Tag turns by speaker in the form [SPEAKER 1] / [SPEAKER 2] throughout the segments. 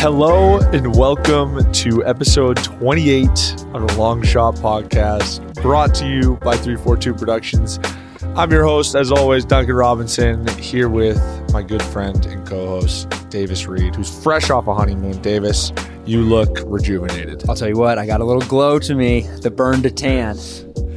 [SPEAKER 1] Hello and welcome to episode 28 of the Long Shot Podcast, brought to you by 342 Productions. I'm your host, as always, Duncan Robinson, here with my good friend and co host, Davis Reed, who's fresh off a honeymoon. Davis, you look rejuvenated.
[SPEAKER 2] I'll tell you what, I got a little glow to me, the burn to tan.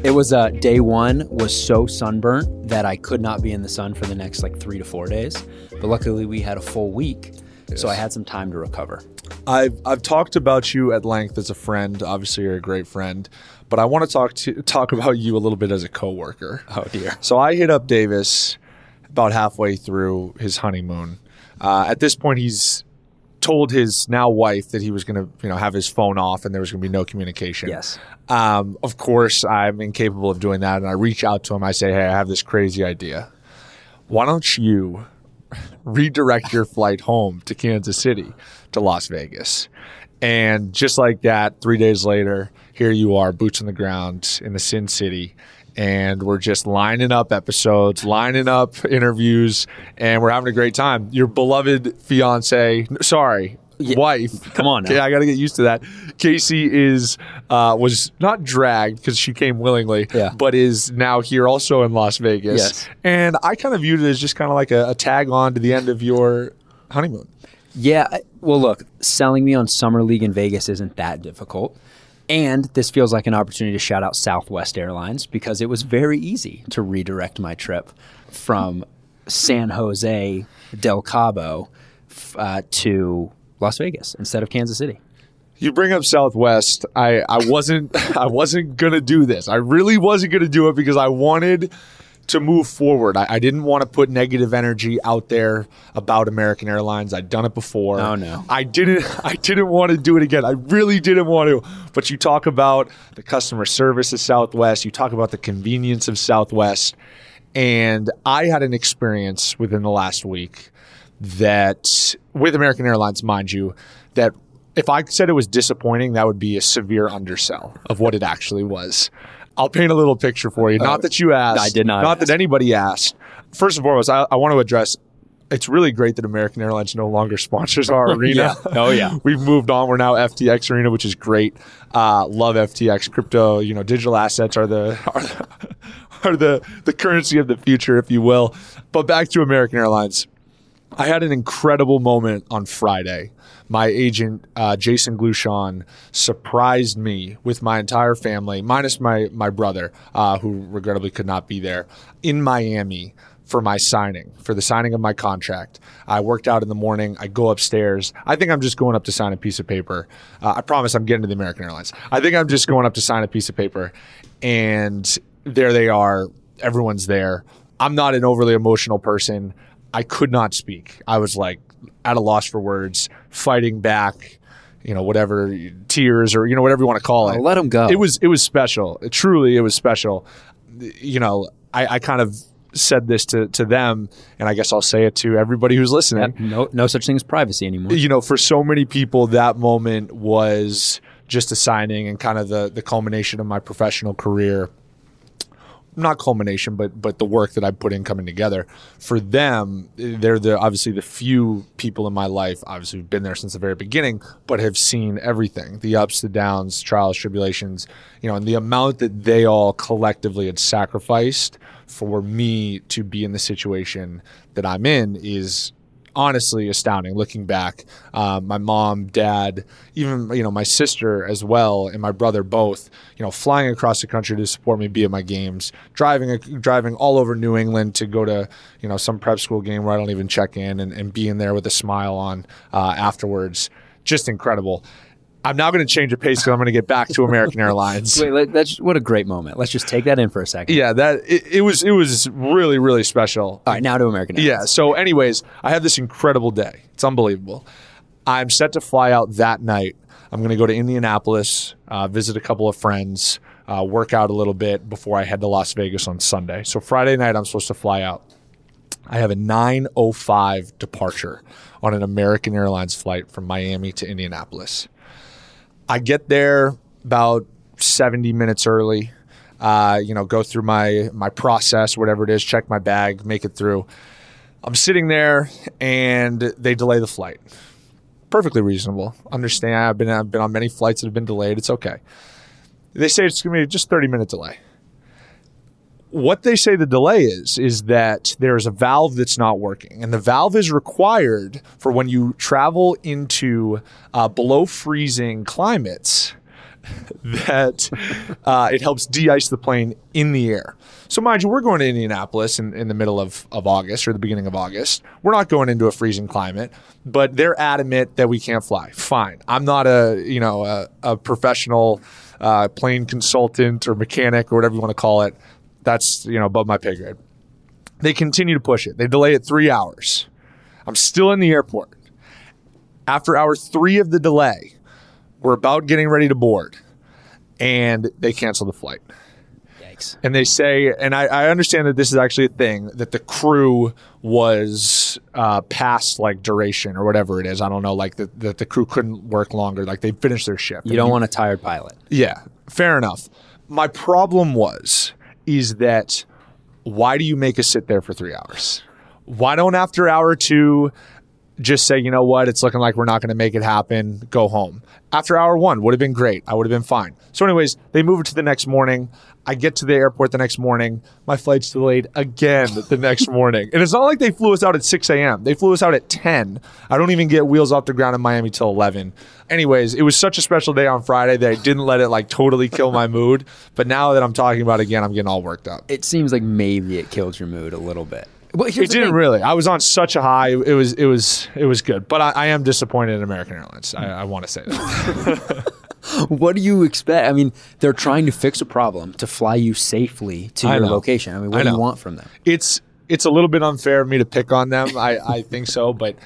[SPEAKER 2] It was uh, day one was so sunburnt that I could not be in the sun for the next like three to four days. But luckily, we had a full week, so I had some time to recover.
[SPEAKER 1] I've I've talked about you at length as a friend. Obviously, you're a great friend, but I want to talk to talk about you a little bit as a coworker.
[SPEAKER 2] Oh dear.
[SPEAKER 1] So I hit up Davis about halfway through his honeymoon. Uh, at this point, he's told his now wife that he was going to, you know, have his phone off and there was going to be no communication.
[SPEAKER 2] Yes.
[SPEAKER 1] Um, of course, I'm incapable of doing that, and I reach out to him. I say, "Hey, I have this crazy idea. Why don't you redirect your flight home to Kansas City to Las Vegas?" And just like that, three days later, here you are, boots on the ground in the Sin City. And we're just lining up episodes, lining up interviews, and we're having a great time. Your beloved fiance, sorry, wife.
[SPEAKER 2] Come on now.
[SPEAKER 1] Okay, I got to get used to that. Casey is uh, was not dragged because she came willingly,
[SPEAKER 2] Yeah.
[SPEAKER 1] but is now here also in Las Vegas.
[SPEAKER 2] Yes.
[SPEAKER 1] And I kind of viewed it as just kind of like a, a tag on to the end of your honeymoon.
[SPEAKER 2] Yeah. Well, look, selling me on Summer League in Vegas isn't that difficult. And this feels like an opportunity to shout out Southwest Airlines because it was very easy to redirect my trip from San Jose del Cabo uh, to Las Vegas instead of Kansas City.
[SPEAKER 1] You bring up Southwest. I, I wasn't I wasn't gonna do this. I really wasn't gonna do it because I wanted to move forward. I, I didn't want to put negative energy out there about American Airlines. I'd done it before.
[SPEAKER 2] Oh, no.
[SPEAKER 1] I didn't I didn't want to do it again. I really didn't want to. But you talk about the customer service of Southwest, you talk about the convenience of Southwest. And I had an experience within the last week that with American Airlines, mind you, that if I said it was disappointing, that would be a severe undersell of what it actually was. I'll paint a little picture for you. Not that you asked.
[SPEAKER 2] I did not
[SPEAKER 1] Not
[SPEAKER 2] ask.
[SPEAKER 1] that anybody asked. First and foremost, I, I want to address. It's really great that American Airlines no longer sponsors our arena.
[SPEAKER 2] Yeah. Oh, yeah.
[SPEAKER 1] We've moved on. We're now FTX Arena, which is great. Uh, love FTX. Crypto, you know, digital assets are the are the, are the the currency of the future, if you will. But back to American Airlines. I had an incredible moment on Friday. My agent, uh, Jason Glushon, surprised me with my entire family, minus my, my brother, uh, who regrettably could not be there, in Miami for my signing, for the signing of my contract. I worked out in the morning. I go upstairs. I think I'm just going up to sign a piece of paper. Uh, I promise I'm getting to the American Airlines. I think I'm just going up to sign a piece of paper. And there they are. Everyone's there. I'm not an overly emotional person. I could not speak. I was like at a loss for words, fighting back, you know, whatever tears or you know whatever you want to call it.
[SPEAKER 2] Oh, let 'em go.
[SPEAKER 1] It was it was special. It, truly, it was special. You know, I, I kind of said this to to them, and I guess I'll say it to everybody who's listening
[SPEAKER 2] No, no such thing as privacy anymore.
[SPEAKER 1] you know, for so many people, that moment was just a signing and kind of the the culmination of my professional career. Not culmination, but but the work that I put in coming together. For them, they're the obviously the few people in my life, obviously who've been there since the very beginning, but have seen everything, the ups, the downs, trials, tribulations, you know, and the amount that they all collectively had sacrificed for me to be in the situation that I'm in is honestly astounding looking back. Um, my mom dad even you know my sister as well and my brother both you know flying across the country to support me be at my games driving driving all over new england to go to you know some prep school game where i don't even check in and, and being there with a smile on uh, afterwards. Just incredible i'm now going to change the pace because i'm going to get back to american airlines
[SPEAKER 2] Wait, that's what a great moment. Let's just take that in for a second.
[SPEAKER 1] yeah that it, it was it was really really special
[SPEAKER 2] All right, now to American Airlines.
[SPEAKER 1] yeah. So, anyways, I have this incredible day. It's unbelievable. I'm set to fly out that night. I'm going to go to Indianapolis, uh, visit a couple of friends, uh, work out a little bit before I head to Las Vegas on Sunday. So Friday night, I'm supposed to fly out. I have a 9:05 departure on an American Airlines flight from Miami to Indianapolis. I get there about 70 minutes early. Uh, you know, go through my my process, whatever it is, check my bag, make it through. I'm sitting there, and they delay the flight perfectly reasonable. Understand? I've been I've been on many flights that have been delayed. It's okay. They say it's going to be just 30 minute delay. What they say the delay is is that there's a valve that's not working, and the valve is required for when you travel into uh, below freezing climates. that uh, it helps de-ice the plane in the air. So mind you, we're going to Indianapolis in, in the middle of, of August or the beginning of August. We're not going into a freezing climate, but they're adamant that we can't fly. Fine. I'm not a you know a, a professional uh, plane consultant or mechanic or whatever you want to call it. That's you know above my pay grade. They continue to push it. They delay it three hours. I'm still in the airport. After hour three of the delay, we're about getting ready to board, and they cancel the flight.
[SPEAKER 2] Yikes.
[SPEAKER 1] And they say, and I, I understand that this is actually a thing that the crew was uh, past like duration or whatever it is. I don't know, like that the, the crew couldn't work longer. Like they finished their shift.
[SPEAKER 2] You don't want a tired pilot.
[SPEAKER 1] Yeah, fair enough. My problem was is that why do you make us sit there for three hours? Why don't after hour two just say, you know what, it's looking like we're not going to make it happen, go home. After hour one would have been great. I would have been fine. So, anyways, they move it to the next morning. I get to the airport the next morning. My flight's delayed again the next morning. And it's not like they flew us out at 6 a.m. They flew us out at 10. I don't even get wheels off the ground in Miami till 11. Anyways, it was such a special day on Friday that I didn't let it like totally kill my mood. But now that I'm talking about it again, I'm getting all worked up.
[SPEAKER 2] It seems like maybe it killed your mood a little bit. Well, here's
[SPEAKER 1] It didn't
[SPEAKER 2] thing.
[SPEAKER 1] really. I was on such a high. It was it was it was good. But I, I am disappointed in American Airlines. I, I want to say that.
[SPEAKER 2] What do you expect? I mean, they're trying to fix a problem to fly you safely to
[SPEAKER 1] I
[SPEAKER 2] your
[SPEAKER 1] know.
[SPEAKER 2] location. I mean, what
[SPEAKER 1] I
[SPEAKER 2] do you want from them?
[SPEAKER 1] it's it's a little bit unfair of me to pick on them. I, I think so, but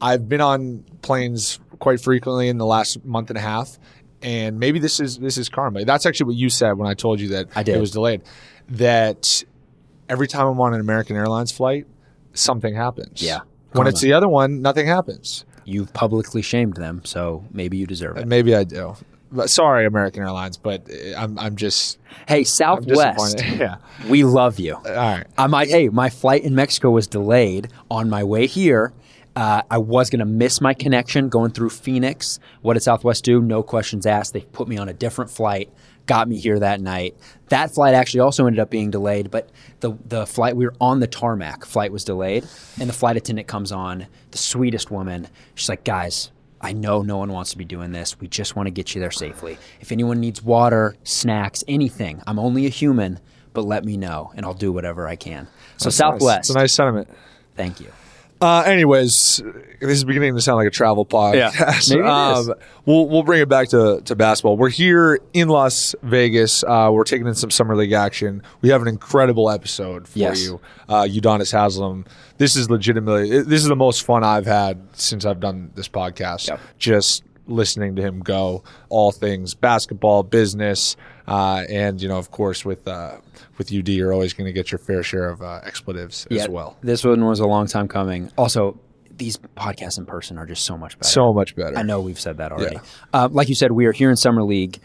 [SPEAKER 1] I've been on planes quite frequently in the last month and a half, and maybe this is this is karma. That's actually what you said when I told you that
[SPEAKER 2] I did.
[SPEAKER 1] it was delayed. That every time I'm on an American Airlines flight, something happens.
[SPEAKER 2] Yeah.
[SPEAKER 1] When it's the other one, nothing happens.
[SPEAKER 2] You've publicly shamed them, so maybe you deserve it.
[SPEAKER 1] And maybe I do. But sorry, American Airlines, but uh, I'm I'm just
[SPEAKER 2] Hey,
[SPEAKER 1] I'm
[SPEAKER 2] Southwest,
[SPEAKER 1] disappointed. yeah.
[SPEAKER 2] we love you.
[SPEAKER 1] All right.
[SPEAKER 2] I might. Hey, my flight in Mexico was delayed on my way here. Uh, I was going to miss my connection going through Phoenix. What did Southwest do? No questions asked. They put me on a different flight, got me here that night. That flight actually also ended up being delayed, but the the flight we were on the tarmac. Flight was delayed, and the flight attendant comes on, the sweetest woman. She's like, "Guys, I know no one wants to be doing this. We just want to get you there safely. If anyone needs water, snacks, anything, I'm only a human, but let me know and I'll do whatever I can. So
[SPEAKER 1] Nice.
[SPEAKER 2] Southwest,
[SPEAKER 1] It's a nice sentiment.
[SPEAKER 2] thank you.
[SPEAKER 1] Uh, anyways, this is beginning to sound like a travel podcast.
[SPEAKER 2] is.
[SPEAKER 1] Um, we'll we'll bring it back to, to basketball. We're here in Las Vegas. Uh, we're taking in some summer league action. We have an incredible episode for
[SPEAKER 2] Yes.
[SPEAKER 1] you, uh, Udonis Haslem. This is legitimately this is the most fun I've had since I've done this podcast.
[SPEAKER 2] Yep.
[SPEAKER 1] Just listening to him go all things basketball, business, uh, and you know, of course, with uh, with UD, you're always going to get your fair share of uh, expletives as well.
[SPEAKER 2] This one was a long time coming. Also, these podcasts in person are just so much better.
[SPEAKER 1] So much better.
[SPEAKER 2] I know we've said that already. Uh, like you said, we are here in Summer League.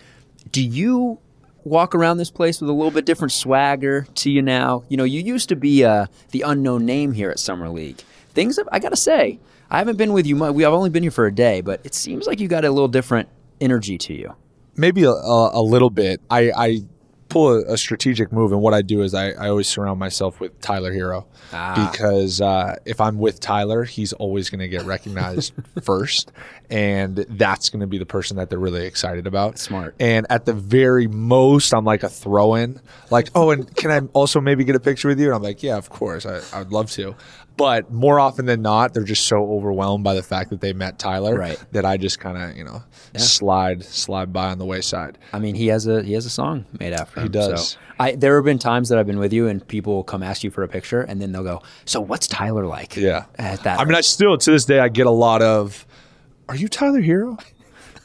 [SPEAKER 2] Do you walk around this place with a little bit different swagger to you now? You know, you used to be uh, the unknown name here at Summer League. Things, have, I got to say, I haven't been with you much. We, I've only been here for a day, but it seems like you got a little different energy to you.
[SPEAKER 1] maybe a, a, a little bit. I, I pull a, a strategic move, and what I do is I, I always surround myself with Tyler Herro
[SPEAKER 2] Ah.
[SPEAKER 1] because uh, if I'm with Tyler, he's always going to get recognized first, and that's going to be the person that they're really excited about.
[SPEAKER 2] Smart.
[SPEAKER 1] And at the very most, I'm like a throw-in, like, oh, and can I also maybe get a picture with you? And I'm like, yeah, of course, I, I would love to. But more often than not, they're just so overwhelmed by the fact that they met Tyler
[SPEAKER 2] Right.
[SPEAKER 1] that I just kind of, you know, slide slide by on the wayside.
[SPEAKER 2] I mean, he has a he has a song made after him.
[SPEAKER 1] He does.
[SPEAKER 2] So I there have been times that I've been with you and people will come ask you for a picture and then they'll go, "So what's Tyler like?"
[SPEAKER 1] Yeah.
[SPEAKER 2] At that.
[SPEAKER 1] I mean, I still to this day I get a lot of, "Are you Tyler Herro?"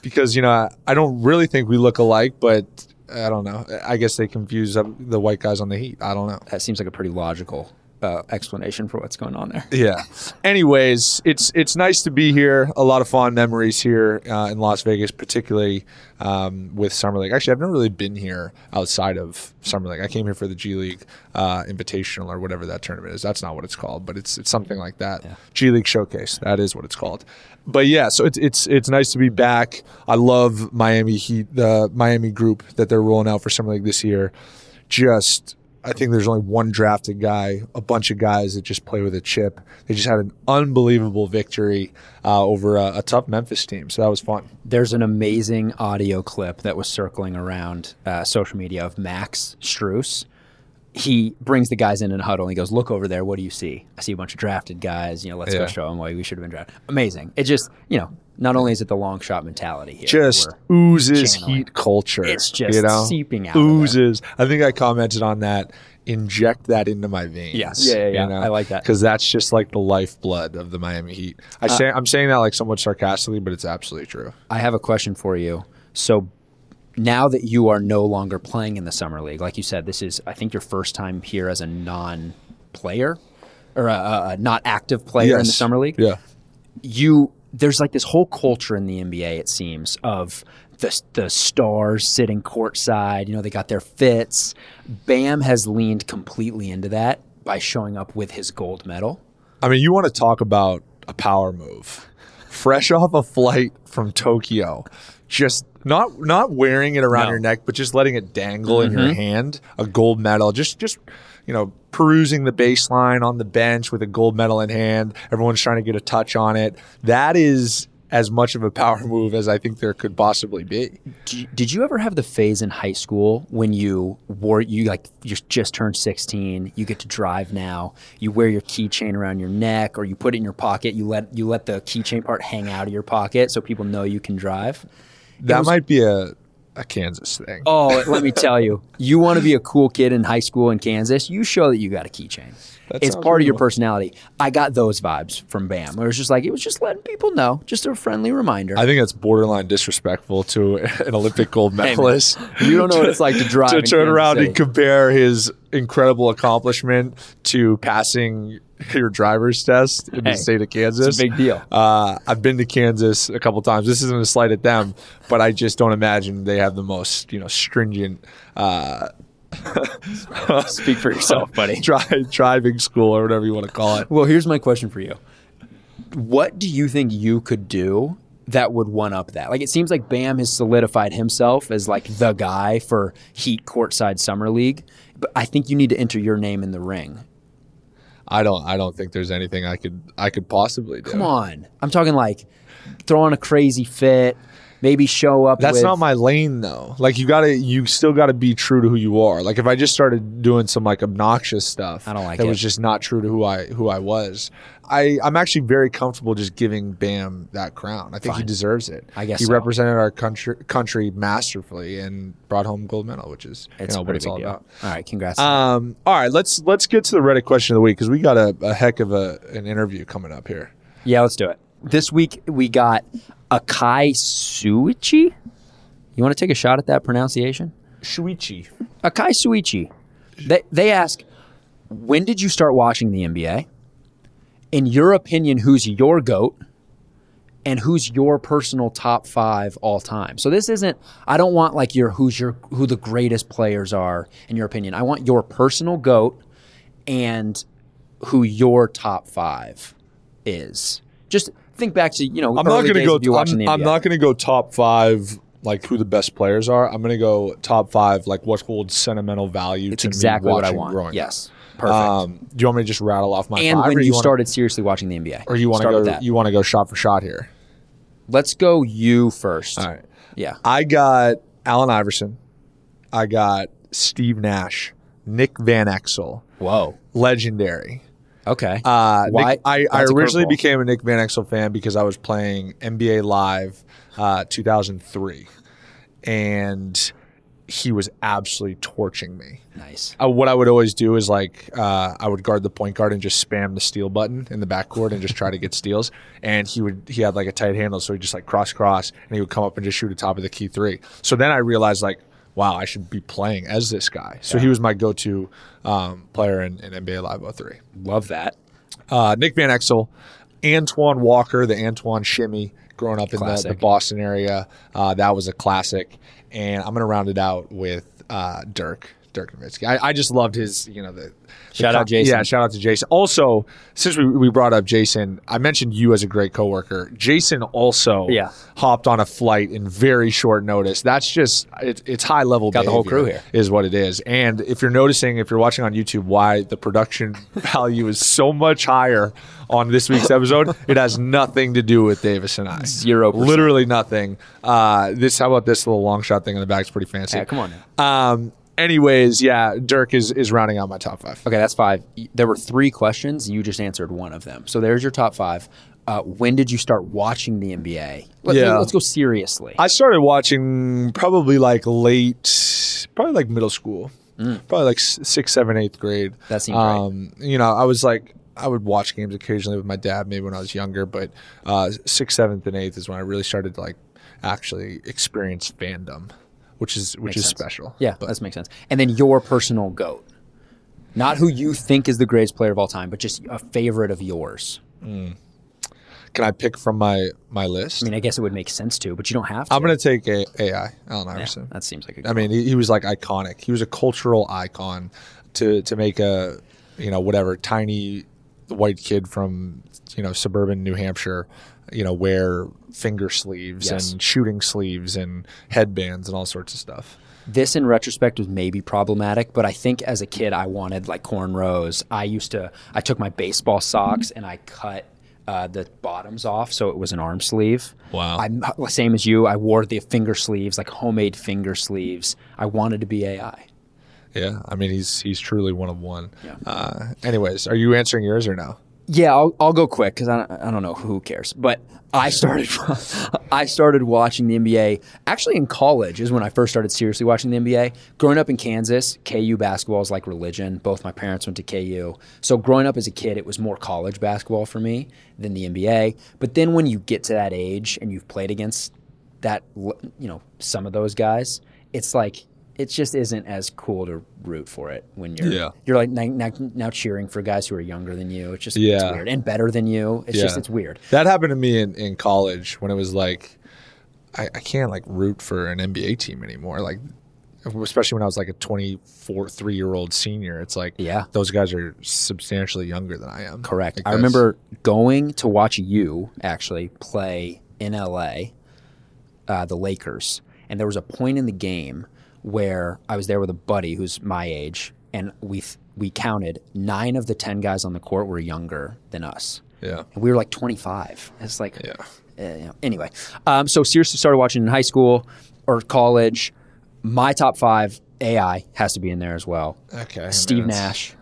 [SPEAKER 1] Because you know I, I don't really think we look alike, but I don't know. I guess they confuse the white guys on the Heat. I don't know.
[SPEAKER 2] that seems like a pretty logical uh, explanation for what's going on there.
[SPEAKER 1] Yeah. Anyways, it's it's nice to be here. A lot of fond memories here uh, in Las Vegas, particularly um, with Summer League. Actually, I've never really been here outside of Summer League. I came here for the G League uh, Invitational or whatever that tournament is. That's not what it's called, but it's it's something like that. G League Showcase. That is what it's called. But yeah, so it's it's it's nice to be back. I love Miami Heat, the Miami group that they're rolling out for Summer League this year. Just I think there's only one drafted guy, a bunch of guys that just play with a chip. They just had an unbelievable victory uh, over a, a tough Memphis team, so that was fun.
[SPEAKER 2] There's an amazing audio clip that was circling around uh, social media of Max Strus. He brings the guys in in a huddle and he goes, Look over there. What do you see? I see a bunch of drafted guys. You know, let's
[SPEAKER 1] Yeah.
[SPEAKER 2] go show them why we should have been drafted. Amazing. It just, you know, not only is it the long shot mentality here,
[SPEAKER 1] Just oozes
[SPEAKER 2] channeling.
[SPEAKER 1] heat culture.
[SPEAKER 2] It's just
[SPEAKER 1] you know?
[SPEAKER 2] seeping out.
[SPEAKER 1] Oozes. I think I commented on that. Inject that into my veins.
[SPEAKER 2] Yes. Yeah, yeah, yeah. I like that.
[SPEAKER 1] because that's just like the lifeblood of the Miami Heat. I uh, say I'm saying that like somewhat sarcastically, but it's absolutely true.
[SPEAKER 2] I have a question for you. So now that you are no longer playing in the summer league, like you said, this is I think your first time here as a non-player or a, a not active player in the summer league.
[SPEAKER 1] Yeah.
[SPEAKER 2] You there's like this whole culture in the NBA. It seems of the the stars sitting courtside. You know they got their fits. Bam has leaned completely into that by showing up with his gold medal.
[SPEAKER 1] I mean, you want to talk about a power move. Fresh off a flight from Tokyo, just not not wearing it around
[SPEAKER 2] No.
[SPEAKER 1] your neck, but just letting it dangle in your mm-hmm. hand, a gold medal. Just just you know, perusing the baseline on the bench with a gold medal in hand. Everyone's trying to get a touch on it. That is as much of a power move as I think there could possibly be.
[SPEAKER 2] Did you, did you ever have the phase in high school when you wore you like you just turned 16 you get to drive now you wear your keychain around your neck or you put it in your pocket you let you let the keychain part hang out of your pocket so people know you can drive
[SPEAKER 1] That
[SPEAKER 2] was-
[SPEAKER 1] might be a a Kansas thing.
[SPEAKER 2] oh let me tell you. You want to be a cool kid in high school in Kansas you show that you got a keychain. It's part of your personality. I got those vibes from Bam it was just like it was just letting people know just a friendly reminder.
[SPEAKER 1] I think that's borderline disrespectful to an Olympic gold medalist.
[SPEAKER 2] you don't know what it's like to drive
[SPEAKER 1] to turn
[SPEAKER 2] Kansas
[SPEAKER 1] around and compare his incredible accomplishment to passing your driver's test in
[SPEAKER 2] Hey,
[SPEAKER 1] the state of Kansas.
[SPEAKER 2] it's a big deal.
[SPEAKER 1] Uh, I've been to Kansas a couple times. This isn't a slight at them, but I just don't imagine they have the most you know stringent. Uh,
[SPEAKER 2] speak for yourself buddy
[SPEAKER 1] dri- driving school or whatever you want to call it.
[SPEAKER 2] Well, here's my question for you. What do you think you could do that would one up that? Like, it seems like Bam has solidified himself as like the guy for Heat courtside summer league, but I think you need to enter your name in the ring.
[SPEAKER 1] I don't. I don't think there's anything I could. I could possibly do.
[SPEAKER 2] Come on, I'm talking like throwing a crazy fit, maybe show up.
[SPEAKER 1] That's
[SPEAKER 2] with-
[SPEAKER 1] not my lane though. Like you gotta, you still gotta be true to who you are. Like if I just started doing some like obnoxious stuff,
[SPEAKER 2] I don't like
[SPEAKER 1] that
[SPEAKER 2] it.
[SPEAKER 1] was just not true to who I who I was. I I'm actually very comfortable just giving Bam that crown. I think he deserves it.
[SPEAKER 2] I guess
[SPEAKER 1] he
[SPEAKER 2] so.
[SPEAKER 1] represented our country country masterfully and brought home gold medal, which is
[SPEAKER 2] It's
[SPEAKER 1] you know what it's all
[SPEAKER 2] deal.
[SPEAKER 1] about.
[SPEAKER 2] All right, congrats.
[SPEAKER 1] Um, all right, let's let's get to the Reddit question of the week because we got a, a heck of a an interview coming up here.
[SPEAKER 2] yeah, let's do it. This week we got Akai Suichi. You want to take a shot at that pronunciation?
[SPEAKER 1] Suichi.
[SPEAKER 2] Akai Suichi. They they ask, when did you start watching the NBA? In your opinion, who's your goat? And who's your personal top five all time? So this isn't. I don't want like your who's your who the greatest players are in your opinion. I want your personal goat and who your top five is. Just think back to you know.
[SPEAKER 1] I'm not going to go.
[SPEAKER 2] you watching
[SPEAKER 1] I'm, I'm not going to go top five like who the best players are. I'm going to go top five like what holds sentimental value.
[SPEAKER 2] It's
[SPEAKER 1] to
[SPEAKER 2] exactly
[SPEAKER 1] me
[SPEAKER 2] what I want.
[SPEAKER 1] growing
[SPEAKER 2] Yes, perfect.
[SPEAKER 1] Um, do you want me to just rattle off my
[SPEAKER 2] and
[SPEAKER 1] five,
[SPEAKER 2] when
[SPEAKER 1] or
[SPEAKER 2] you,
[SPEAKER 1] wanna-
[SPEAKER 2] started seriously watching the NBA,
[SPEAKER 1] or you want to go?
[SPEAKER 2] that.
[SPEAKER 1] You want to go shot for shot here?
[SPEAKER 2] Let's go you first.
[SPEAKER 1] All right.
[SPEAKER 2] Yeah.
[SPEAKER 1] I got Allen Iverson. I got Steve Nash, Nick Van Exel,
[SPEAKER 2] Whoa.
[SPEAKER 1] legendary.
[SPEAKER 2] Okay.
[SPEAKER 1] Uh,
[SPEAKER 2] Why-
[SPEAKER 1] Nick, I, I originally became a Nick Van Exel fan because I was playing NBA Live uh, 2003, and he was absolutely torching me.
[SPEAKER 2] nice.
[SPEAKER 1] Uh, what I would always do is like uh, I would guard the point guard and just spam the steal button in the backcourt and just try to get steals. And he would he had like a tight handle, so he just like cross cross and he would come up and just shoot a top of the key three. So then I realized like wow, I should be playing as this guy. So he was my go-to um, player in, in NBA Live 03.
[SPEAKER 2] Love that.
[SPEAKER 1] Uh, Nick Van Exel, Antoine Walker, the Antoine Shimmy, growing up in the, the Boston area. Uh, that was a classic. And I'm going to round it out with uh, Dirk. Dirk Nowitzki. I, I just loved his, you know, the, the
[SPEAKER 2] Shout out Jason.
[SPEAKER 1] Yeah, shout out to Jason. Also, since we, we brought up Jason, I mentioned you as a great coworker. Jason also
[SPEAKER 2] Yeah.
[SPEAKER 1] hopped on a flight in very short notice. That's just it, it's high level.
[SPEAKER 2] Got the whole crew here.
[SPEAKER 1] is what it is. And if you're noticing, if you're watching on YouTube, why the production value is so much higher on this week's episode, it has nothing to do with Davis and I.
[SPEAKER 2] Zero.
[SPEAKER 1] Literally nothing. Uh, this, how about this little long shot thing in the back? It's pretty fancy.
[SPEAKER 2] Yeah, come on now.
[SPEAKER 1] Um, anyways, yeah, Dirk is is rounding out my top five.
[SPEAKER 2] Okay, that's five. There were three questions. You just answered one of them. So there's your top five. Uh, when did you start watching the NBA? Let,
[SPEAKER 1] Yeah.
[SPEAKER 2] Let's go seriously.
[SPEAKER 1] I started watching probably like late, probably like middle school, probably like sixth, seventh, eighth grade.
[SPEAKER 2] Mm. That seems right.
[SPEAKER 1] um, You know, I was like, I would watch games occasionally with my dad, maybe when I was younger, but uh, sixth, seventh, and eighth is when I really started to like actually experience fandom, which is which
[SPEAKER 2] Makes
[SPEAKER 1] is
[SPEAKER 2] sense.
[SPEAKER 1] special.
[SPEAKER 2] yeah,
[SPEAKER 1] but
[SPEAKER 2] that makes sense. And then your personal goat, not who you think is the greatest player of all time, but just a favorite of yours. Mm.
[SPEAKER 1] can I pick from my my list?
[SPEAKER 2] I mean, I guess it would make sense to, but you don't have to.
[SPEAKER 1] I'm gonna take a AI Allen
[SPEAKER 2] Yeah,
[SPEAKER 1] Iverson.
[SPEAKER 2] that seems like a.
[SPEAKER 1] I mean, he, he was like iconic. He was a cultural icon to to make a you know whatever tiny white kid from you know suburban New Hampshire, you know wear finger sleeves
[SPEAKER 2] Yes.
[SPEAKER 1] and shooting sleeves and headbands and all sorts of stuff.
[SPEAKER 2] this in retrospect was maybe problematic, but I think as a kid I wanted like cornrows. I used to I took my baseball socks and I cut uh, the bottoms off so it was an arm sleeve.
[SPEAKER 1] Wow.
[SPEAKER 2] I'm same as you. I wore the finger sleeves, like homemade finger sleeves. I wanted to be AI.
[SPEAKER 1] Yeah, I mean he's he's truly one of one.
[SPEAKER 2] Yeah.
[SPEAKER 1] Uh, anyways, are you answering yours or no?
[SPEAKER 2] Yeah, I'll, I'll go quick because I I don't know who cares. But I started I started watching the NBA actually in college is when I first started seriously watching the NBA. Growing up in Kansas, KU basketball is like religion. Both my parents went to KU, so growing up as a kid, it was more college basketball for me than the NBA. But then when you get to that age and you've played against that, you know, some of those guys, it's like it just isn't as cool to root for it when you're
[SPEAKER 1] Yeah.
[SPEAKER 2] you're like now, now, cheering for guys who are younger than you. It's just it's
[SPEAKER 1] Yeah.
[SPEAKER 2] weird and better than you. It's just it's weird.
[SPEAKER 1] That happened to me in, in college when it was like I, I can't like root for an NBA team anymore. Like especially when I was like a 24, three year old senior. It's like
[SPEAKER 2] Yeah.
[SPEAKER 1] those guys are substantially younger than I am.
[SPEAKER 2] Correct.
[SPEAKER 1] Like
[SPEAKER 2] I remember going to watch you actually play in LA, uh, the Lakers, and there was a point in the game where I was there with a buddy who's my age, and we th- we counted nine of the ten guys on the court were younger than us,
[SPEAKER 1] Yeah.
[SPEAKER 2] and we were like twenty five. It's like
[SPEAKER 1] Yeah.
[SPEAKER 2] uh, you know, anyway, um, so seriously started watching in high school or college. My top five AI has to be in there as well.
[SPEAKER 1] Okay.
[SPEAKER 2] Steve
[SPEAKER 1] it's-
[SPEAKER 2] Nash,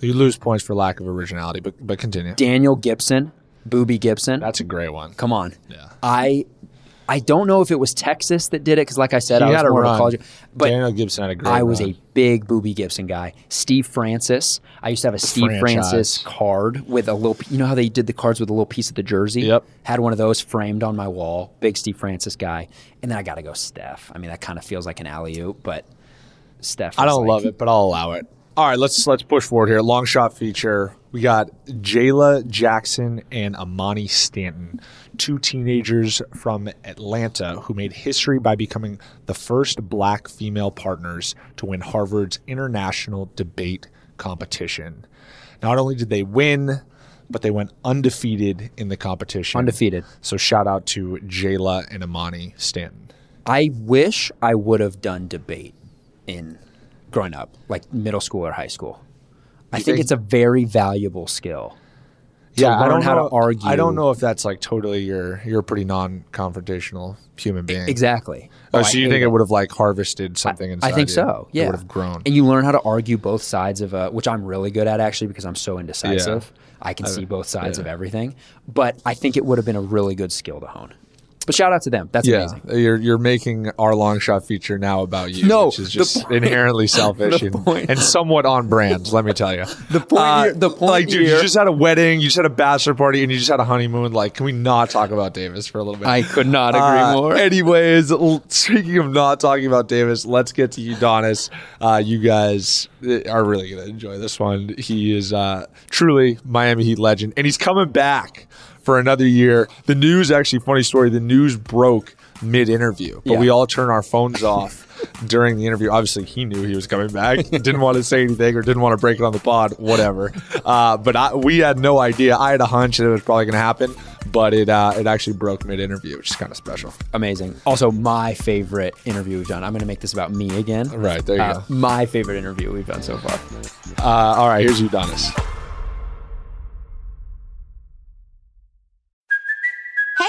[SPEAKER 1] You lose points for lack of originality, but but continue.
[SPEAKER 2] Daniel Gibson, Boobie Gibson.
[SPEAKER 1] That's a great one.
[SPEAKER 2] Come on.
[SPEAKER 1] Yeah.
[SPEAKER 2] I I don't know if it was Texas that did it because, like I said,
[SPEAKER 1] He
[SPEAKER 2] I was more of a college. But
[SPEAKER 1] Daniel Gibson had a great
[SPEAKER 2] I was
[SPEAKER 1] run.
[SPEAKER 2] a big Boobie Gibson guy. Steve Francis. I used to have a Steve
[SPEAKER 1] Franchise.
[SPEAKER 2] Francis card with a little. You know how they did the cards with a little piece of the jersey.
[SPEAKER 1] Yep.
[SPEAKER 2] Had one of those framed on my wall. Big Steve Francis guy. And then I got to go Steph. I mean, that kind of feels like an alley oop, but Steph.
[SPEAKER 1] I don't
[SPEAKER 2] like-
[SPEAKER 1] love it, but I'll allow it. All right, let's let's push forward here. Long shot feature. We got Jayla Jackson and Amani Stanton, two teenagers from Atlanta who made history by becoming the first black female partners to win Harvard's international debate competition. Not only did they win, but they went undefeated in the competition.
[SPEAKER 2] Undefeated.
[SPEAKER 1] So shout out to Jayla and Amani Stanton.
[SPEAKER 2] I wish I would have done debate in growing up, like middle school or high school. I think
[SPEAKER 1] think-
[SPEAKER 2] it's a very valuable skill. To
[SPEAKER 1] I don't know, how
[SPEAKER 2] to argue.
[SPEAKER 1] I don't know if that's like totally your you're a pretty non-confrontational human being.
[SPEAKER 2] exactly.
[SPEAKER 1] Oh,
[SPEAKER 2] I
[SPEAKER 1] so you think it would have like harvested something
[SPEAKER 2] I
[SPEAKER 1] inside
[SPEAKER 2] think
[SPEAKER 1] you?
[SPEAKER 2] so.
[SPEAKER 1] It
[SPEAKER 2] Yeah,
[SPEAKER 1] would have grown.
[SPEAKER 2] and you learn how to argue both sides of a, which I'm really good at actually because I'm so indecisive. Yeah. I can see both sides
[SPEAKER 1] yeah.
[SPEAKER 2] of everything. But I think it would have been a really good skill to hone. But shout out to them. That's
[SPEAKER 1] Yeah,
[SPEAKER 2] amazing.
[SPEAKER 1] you're you're making our long shot feature now about you,
[SPEAKER 2] No,
[SPEAKER 1] which is just
[SPEAKER 2] point-
[SPEAKER 1] inherently selfish and,
[SPEAKER 2] point-
[SPEAKER 1] and somewhat on brand. Let me tell you,
[SPEAKER 2] The point here- the point
[SPEAKER 1] like, dude,
[SPEAKER 2] here-
[SPEAKER 1] you just had a wedding, you just had a bachelor party, and you just had a honeymoon. Like, can we not talk about Davis for a little bit?
[SPEAKER 2] I could not agree
[SPEAKER 1] Uh,
[SPEAKER 2] more.
[SPEAKER 1] Anyways, speaking of not talking about Davis, let's get to Udonis. Uh, you guys uh, are really going to enjoy this one. He is uh, truly Miami Heat legend, and he's coming back for another year. The news, actually, funny story. The news broke mid interview, but
[SPEAKER 2] Yeah.
[SPEAKER 1] we all turned our phones off. During the interview, obviously he knew he was coming back. didn't want to say anything or didn't want to break it on the pod, whatever. Uh, but I, we had no idea. I had a hunch that it was probably going to happen, but it uh, it actually broke mid interview, which is kind of special.
[SPEAKER 2] Amazing. Also, my favorite interview we've done. I'm going to make this about me again.
[SPEAKER 1] Right, there you
[SPEAKER 2] Uh,
[SPEAKER 1] go.
[SPEAKER 2] My favorite interview we've done so far.
[SPEAKER 1] Uh, all right, here's Udonis.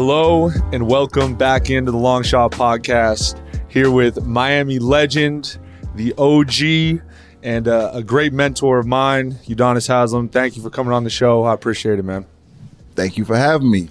[SPEAKER 1] Hello and welcome back into the Long Shot Podcast. Here with Miami legend, the OG, and uh, a great mentor of mine, Udonis Haslem. Thank you for coming on the show. I appreciate it, man.
[SPEAKER 3] Thank you for having me.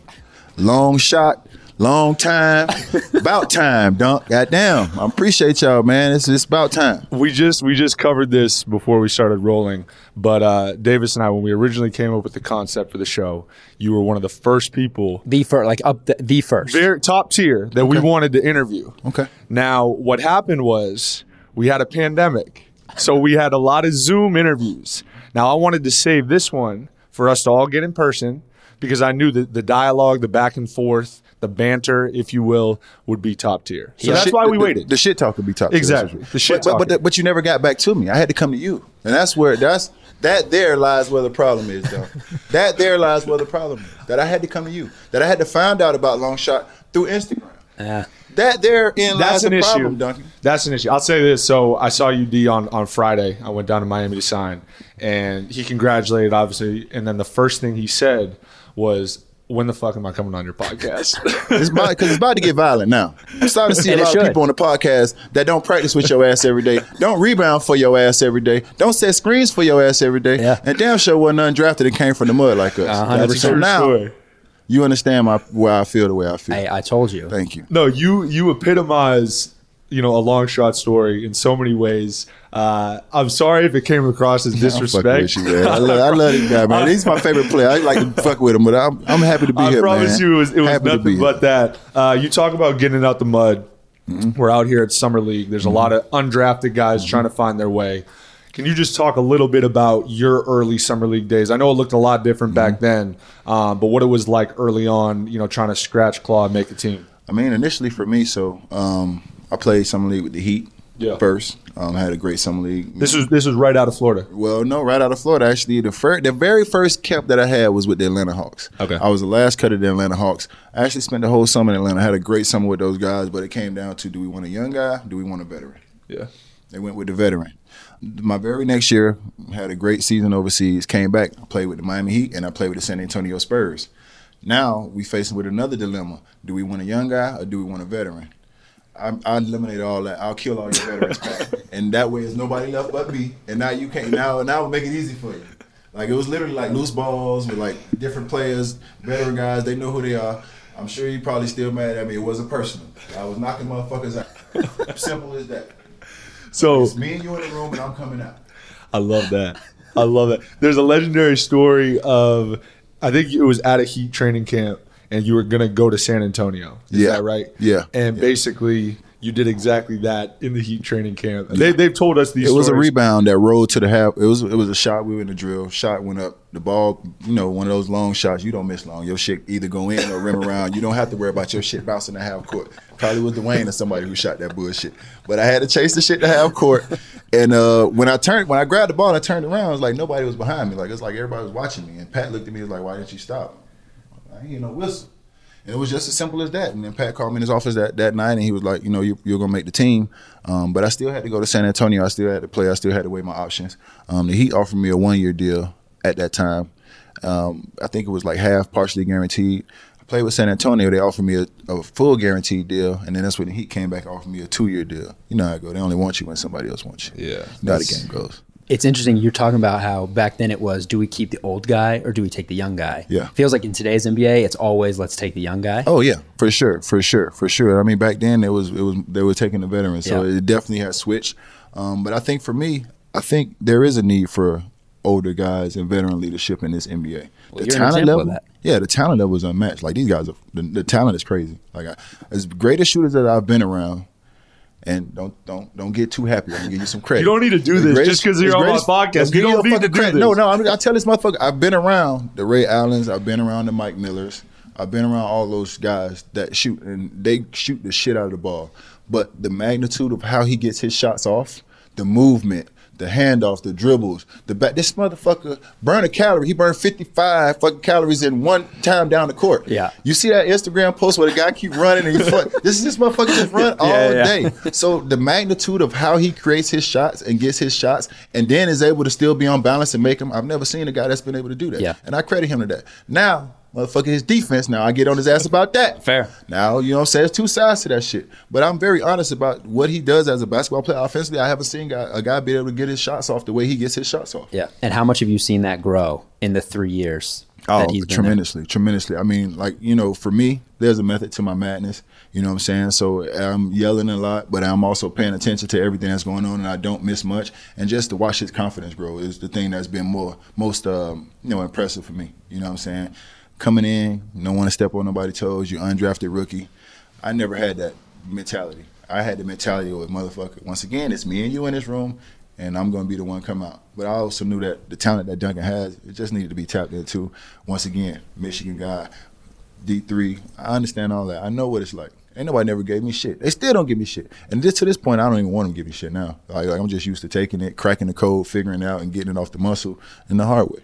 [SPEAKER 3] Long shot, long time, about time, Dunk. Goddamn, I appreciate y'all, man. It's it's about time.
[SPEAKER 1] We just we just covered this before we started rolling, but uh, Davis and I, when we originally came up with the concept for the show, you were one of the first people,
[SPEAKER 2] The first, like up the, the first.
[SPEAKER 1] very top tier, that we wanted to interview.
[SPEAKER 3] Okay.
[SPEAKER 1] Now, what happened was we had a pandemic. So we had a lot of Zoom interviews. Now, I wanted to save this one for us to all get in person because I knew that the dialogue, the back and forth, the banter, if you will, would be top tier. So
[SPEAKER 3] The
[SPEAKER 1] that's
[SPEAKER 3] shit-
[SPEAKER 1] why we
[SPEAKER 3] the-
[SPEAKER 1] waited.
[SPEAKER 3] The, shit talk would be top. tier,
[SPEAKER 1] Exactly. The shit
[SPEAKER 3] but, but, but, but you never got back to me. I had to come to you, and that's where that's that there lies where the problem is, though. that there lies where the problem is. That I had to come to you. That I had to find out about long shot through Instagram.
[SPEAKER 2] Yeah.
[SPEAKER 3] That therein lies
[SPEAKER 1] that's an
[SPEAKER 3] the
[SPEAKER 1] issue.
[SPEAKER 3] problem, Duncan.
[SPEAKER 1] That's an issue. I'll say this. So I saw you D on on Friday. I went down to Miami to sign, and he congratulated obviously. And then the first thing he said was, "When the fuck am I coming on your podcast?"
[SPEAKER 3] It's about because it's about to get violent now. I'm starting to see a
[SPEAKER 2] And it
[SPEAKER 3] lot of people on the podcast that don't practice with your ass every day, don't rebound for your ass every day, don't set screens for your ass every day,
[SPEAKER 2] Yeah.
[SPEAKER 3] and damn sure wasn't undrafted and came from the mud like us. Uh-huh.
[SPEAKER 2] hundred
[SPEAKER 3] so now
[SPEAKER 1] Story.
[SPEAKER 3] you understand my why I feel the way I feel.
[SPEAKER 2] Hey, I told you.
[SPEAKER 3] Thank you.
[SPEAKER 1] No, you you epitomize you know a long shot story in so many ways. Uh, I'm sorry if it came across as disrespect.
[SPEAKER 3] you. I love, I love this guy, man. He's my favorite player. I like to fuck with him, but I'm, I'm happy to be
[SPEAKER 1] I
[SPEAKER 3] here, I
[SPEAKER 1] promise
[SPEAKER 3] man.
[SPEAKER 1] you, it was, it was
[SPEAKER 3] Happy to be
[SPEAKER 1] nothing but that. Uh, you talk about getting out the mud.
[SPEAKER 3] Mm-hmm.
[SPEAKER 1] We're out here at summer league. There's a lot of undrafted guys
[SPEAKER 3] Mm-hmm.
[SPEAKER 1] trying to find their way. Can you just talk a little bit about your early summer league days? I know it looked a lot different
[SPEAKER 3] Mm-hmm.
[SPEAKER 1] back then, um, but what it was like early on, you know, trying to scratch, claw, and make a team.
[SPEAKER 3] I mean, initially for me, so um, I played summer league with the Heat
[SPEAKER 1] Yeah.
[SPEAKER 3] first. Um, I had a great summer league.
[SPEAKER 1] This was this was right out of Florida.
[SPEAKER 3] Well, no, right out of Florida. Actually, the first, the very first camp that I had was with the Atlanta Hawks.
[SPEAKER 1] Okay.
[SPEAKER 3] I was the last cut of the Atlanta Hawks. I actually spent the whole summer in Atlanta. I had a great summer with those guys, but it came down to do we want a young guy? Do we want a veteran?
[SPEAKER 1] Yeah.
[SPEAKER 3] They went with the veteran. My very next year, had a great season overseas. Came back, played with the Miami Heat, and I played with the San Antonio Spurs. Now we facing with another dilemma: Do we want a young guy or do we want a veteran? I, I eliminate all that. I'll kill all your veterans, and that way, there's nobody left but me. And now you can't. Now, now we'll make it easy for you. Like it was literally like loose balls with like different players, veteran guys. They know who they are. I'm sure you probably still mad at me. It wasn't personal. I was knocking motherfuckers out. Simple as that.
[SPEAKER 1] So
[SPEAKER 3] It's me and you in the room, and I'm coming out.
[SPEAKER 1] I love that. I love it. There's a legendary story of I think it was at a Heat training camp, and you were gonna go to San Antonio. Is
[SPEAKER 3] Yeah.
[SPEAKER 1] that right?
[SPEAKER 3] Yeah.
[SPEAKER 1] And basically, you did exactly that in the Heat training camp. They, they've told us these.
[SPEAKER 3] It was a rebound that rolled to the half. It was it was a shot. We were in the drill. Shot went up. The ball, you know, one of those long shots. You don't miss long. Your shit either go in or rim around. You don't have to worry about your shit bouncing the half court. Probably was Dwayne or somebody who shot that bullshit. But I had to chase the shit to half court. And uh, when I turned, when I grabbed the ball and I turned around, it was like nobody was behind me. Like it's like everybody was watching me. And Pat looked at me and was like, "Why didn't you stop?" I ain't hear no whistle. And it was just as simple as that. And then Pat called me in his office that, that night, and he was like, you know, you, you're going to make the team. Um, but I still had to go to San Antonio. I still had to play. I still had to weigh my options. Um, the Heat offered me a one year deal at that time. Um, I think it was like half partially guaranteed. I played with San Antonio. They offered me a, a full guaranteed deal, and then that's when the Heat came back and offered me a two year deal. You know how it go. They only want you when somebody else wants you.
[SPEAKER 1] Yeah.
[SPEAKER 3] You know how the game goes.
[SPEAKER 2] It's interesting. You're talking about how back then it was, do we keep the old guy or do we take the young guy?
[SPEAKER 3] Yeah.
[SPEAKER 2] Feels like in today's NBA, it's always let's take the young guy.
[SPEAKER 3] Oh yeah, for sure, for sure, for sure. I mean, back then it was it was they were taking the veterans, so
[SPEAKER 2] Yeah.
[SPEAKER 3] it definitely has switched. Um, but I think for me, I think there is a need for older guys and veteran leadership in this NBA.
[SPEAKER 2] Well, you're an
[SPEAKER 3] level, yeah, the talent level is unmatched. Like these guys, are, the, the talent is crazy. Like I, as great as shooters that I've been around. And don't don't don't get too happy. I'm gonna give you some credit.
[SPEAKER 1] You don't need to do
[SPEAKER 3] The
[SPEAKER 1] this just 'cause you're on my podcast. You don't need to do
[SPEAKER 3] credit.
[SPEAKER 1] this.
[SPEAKER 3] No, no. I'm, I tell this motherfucker. I've been around the Ray Allens. I've been around the Mike Millers. I've been around all those guys that shoot and they shoot the shit out of the ball. But the magnitude of how he gets his shots off, the movement, the handoff, the dribbles, the back. This motherfucker burned a calorie. He burned 55 fucking calories in one time down the court.
[SPEAKER 2] Yeah.
[SPEAKER 3] You see that Instagram post where the guy keep running and he fuck, this is this motherfucker just run all
[SPEAKER 2] Yeah,
[SPEAKER 3] day. So the magnitude of how he creates his shots and gets his shots and then is able to still be on balance and make them. I've never seen a guy that's been able to do that.
[SPEAKER 2] Yeah.
[SPEAKER 3] And I credit him to that. Now, motherfucker, his defense, now I get on his ass about that.
[SPEAKER 2] Fair.
[SPEAKER 3] Now, you know what I'm saying? There's two sides to that shit. But I'm very honest about what he does as a basketball player. Offensively, I haven't seen guy, a guy be able to get his shots off the way he gets his shots off.
[SPEAKER 2] Yeah. And how much have you seen that grow in the three years
[SPEAKER 3] Oh,
[SPEAKER 2] that he's been there?
[SPEAKER 3] tremendously, tremendously. I mean, like you know, for me, there's a method to my madness. You know what I'm saying? So I'm yelling a lot, but I'm also paying attention to everything that's going on, and I don't miss much. And just to watch his confidence grow is the thing that's been more most um, you know impressive for me. You know what I'm saying? Coming in, don't want to step on nobody's toes. You undrafted rookie. I never had that mentality. I had the mentality of motherfucker. Once again, it's me and you in this room, and I'm to be the one come out. But I also knew that the talent that Duncan has, it just needed to be tapped into. Once again, Michigan guy, D3. I understand all that. I know what it's like. Ain't nobody never gave me shit. They still don't give me shit. And just to this point, I don't even want them to give me shit now. Like, like, I'm just used to taking it, cracking the code, figuring it out, and getting it off the muscle in the hard way.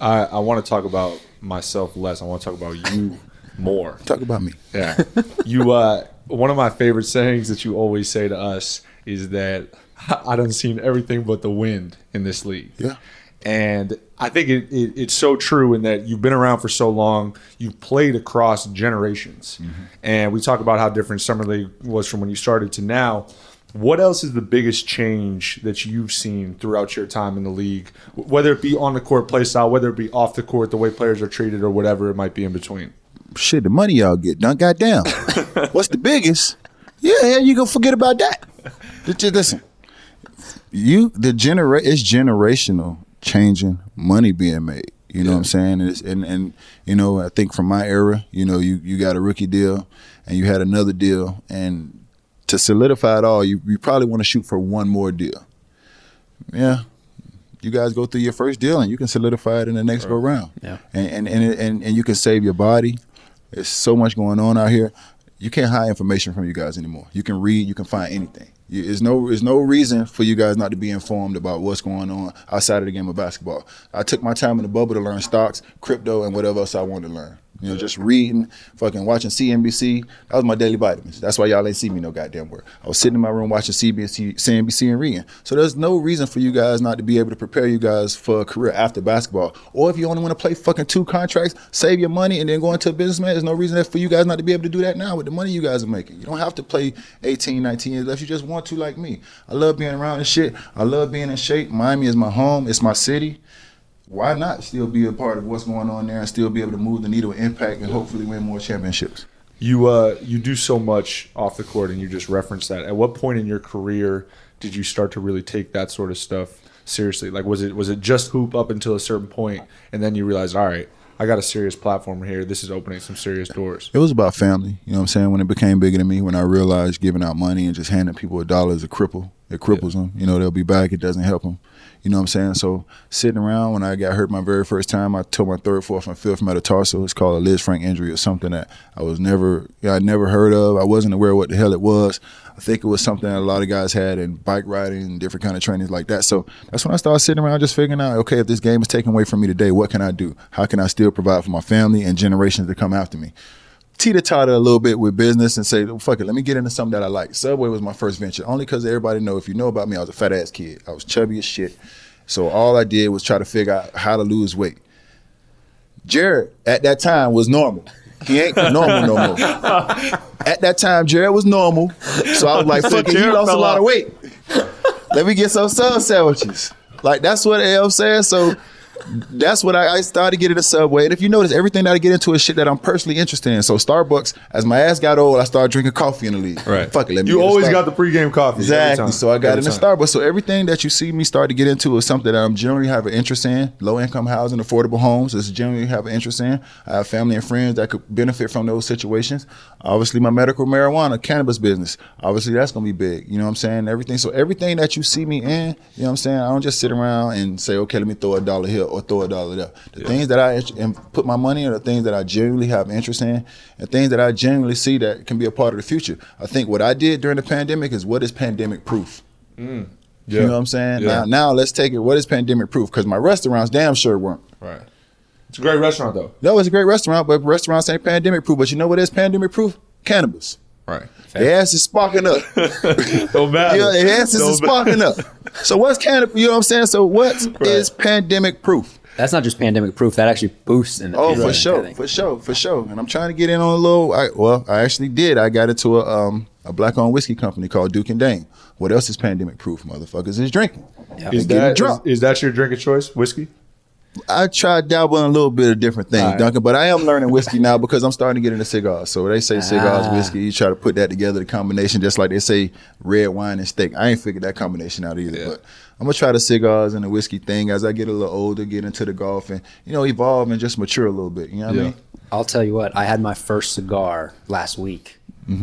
[SPEAKER 1] I, I want to talk about myself less. I want to talk about you more.
[SPEAKER 3] Talk about me.
[SPEAKER 1] Yeah. you uh one of my favorite sayings that you always say to us is that I done seen everything but the wind in this league.
[SPEAKER 3] Yeah.
[SPEAKER 1] And I think it, it, it's so true in that you've been around for so long, you've played across generations. And we talk about how different Summer League was from when you started to now. What else is the biggest change that you've seen throughout your time in the league, whether it be on the court play style, whether it be off the court, the way players are treated, or whatever it might be in between?
[SPEAKER 3] shit, the money y'all get done. Goddamn. What's the biggest? Yeah, yeah, you gonna forget about that. Just, listen. You the genera it's generational changing money being made. You know what I'm saying? And, it's, and and you know, I think from my era, you know, you you got a rookie deal and you had another deal and to solidify it all, you, you probably want to shoot for one more deal. Yeah. You guys go through your first deal and you can solidify it in the next go round.
[SPEAKER 2] Yeah.
[SPEAKER 3] And and, and and and you can save your body. There's so much going on out here. You can't hide information from you guys anymore. You can read, you can find anything. You, there's no there's no reason for you guys not to be informed about what's going on outside of the game of basketball. I took my time in the bubble to learn stocks, crypto, and whatever else I wanted to learn. You know, just reading, fucking watching CNBC. That was my daily vitamins. That's why y'all ain't see me no goddamn word. I was sitting in my room watching CBC, CNBC and reading. So there's no reason for you guys not to be able to prepare you guys for a career after basketball. Or if you only want to play fucking two contracts, save your money and then go into a businessman. There's no reason for you guys not to be able to do that now with the money you guys are making. You don't have to play 18, 19 years unless you just want to like me. I love being around and shit. I love being in shape. Miami is my home. It's my city why not still be a part of what's going on there and still be able to move the needle, impact, and hopefully win more championships?
[SPEAKER 1] You uh you do so much off the court and you just referenced that. At what point in your career did you start to really take that sort of stuff seriously? Like was it was it just hoop up until a certain point and then you realized, all right, I got a serious platform here. This is opening some serious doors.
[SPEAKER 3] It was about family. You know what I'm saying? When it became bigger than me, when I realized giving out money and just handing people a dollar is a cripple. It cripples them. You know, they'll be back. It doesn't help them. You know what I'm saying? So sitting around when I got hurt my very first time, I tore my third, fourth, and fifth metatarsal. It's called a Lisfranc injury or something that I was never, I never heard of. I wasn't aware what the hell it was. I think it was something that a lot of guys had in bike riding and different kind of trainings like that. So that's when I started sitting around just figuring out, okay, if this game is taken away from me today, what can I do? How can I still provide for my family and generations to come after me? Teeter totter a little bit with business and say, fuck it, let me get into something that I like. Subway was my first venture, only because everybody know if you know about me, I was a fat ass kid. I was chubby as shit. So all I did was try to figure out how to lose weight. Jared at that time was normal. He ain't normal no more. At that time, Jared was normal. So I was like, fuck it, he lost a lot of weight. Let me get some sub sandwiches. Like that's what you know what I'm saying. So that's what I, I started getting a Subway. And if you notice, everything that I get into is shit that I'm personally interested in. So Starbucks, as my ass got old, I started drinking coffee in the league. Right. Fuck it, let me.
[SPEAKER 1] You always got the pregame coffee.
[SPEAKER 3] Exactly. So I got
[SPEAKER 1] Every
[SPEAKER 3] into
[SPEAKER 1] time.
[SPEAKER 3] Starbucks. So everything that you see me start to get into is something that I'm generally have an interest in. Low income housing, affordable homes This is generally have an interest in. I have family and friends that could benefit from those situations. Obviously, my medical marijuana, cannabis business. Obviously, that's gonna be big. You know what I'm saying? Everything. So everything that you see me in, you know what I'm saying? I don't just sit around and say, okay, let me throw a dollar here or throw a dollar there. The things that I and put my money in are the things that I genuinely have interest in and things that I genuinely see that can be a part of the future. I think what I did during the pandemic is what is pandemic proof. Mm. You know what I'm saying?
[SPEAKER 1] Yeah.
[SPEAKER 3] Now, now let's take it. What is pandemic proof? Because my restaurants damn sure weren't.
[SPEAKER 1] Right. It's a great restaurant though.
[SPEAKER 3] No, it's a great restaurant, but restaurants ain't pandemic proof. But you know what is pandemic proof? Cannabis.
[SPEAKER 1] Right.
[SPEAKER 3] Their ass is sparking up.
[SPEAKER 1] Don't matter.
[SPEAKER 3] yeah, their ass is sparking up. So what's kind of You know what I'm saying? So what is pandemic proof?
[SPEAKER 2] That's not just pandemic proof. That actually boosts in the
[SPEAKER 3] Oh, for sure,
[SPEAKER 2] think.
[SPEAKER 3] for sure, for sure. And I'm trying to get in on a little. I, well, I actually did. I got into a um a black owned whiskey company called Duke and Dane. What else is pandemic proof? Motherfuckers is drinking.
[SPEAKER 1] Is
[SPEAKER 3] Getting
[SPEAKER 1] that,
[SPEAKER 3] drunk.
[SPEAKER 1] is, is that your drink of choice? Whiskey?
[SPEAKER 3] I tried dabbling a little bit of different things,
[SPEAKER 1] All right.
[SPEAKER 3] Duncan, but I am learning whiskey now because I'm starting to get into cigars. So they say cigars,
[SPEAKER 2] Ah.
[SPEAKER 3] whiskey, you try to put that together, the combination, just like they say red wine and steak. I ain't figured that combination out either,
[SPEAKER 1] Yeah.
[SPEAKER 3] but I'm gonna try the cigars and the whiskey thing as I get a little older, get into the golf and you know evolve and just mature a little bit. You know what
[SPEAKER 1] Yeah.
[SPEAKER 3] I mean?
[SPEAKER 2] I'll tell you what. I had my first cigar last week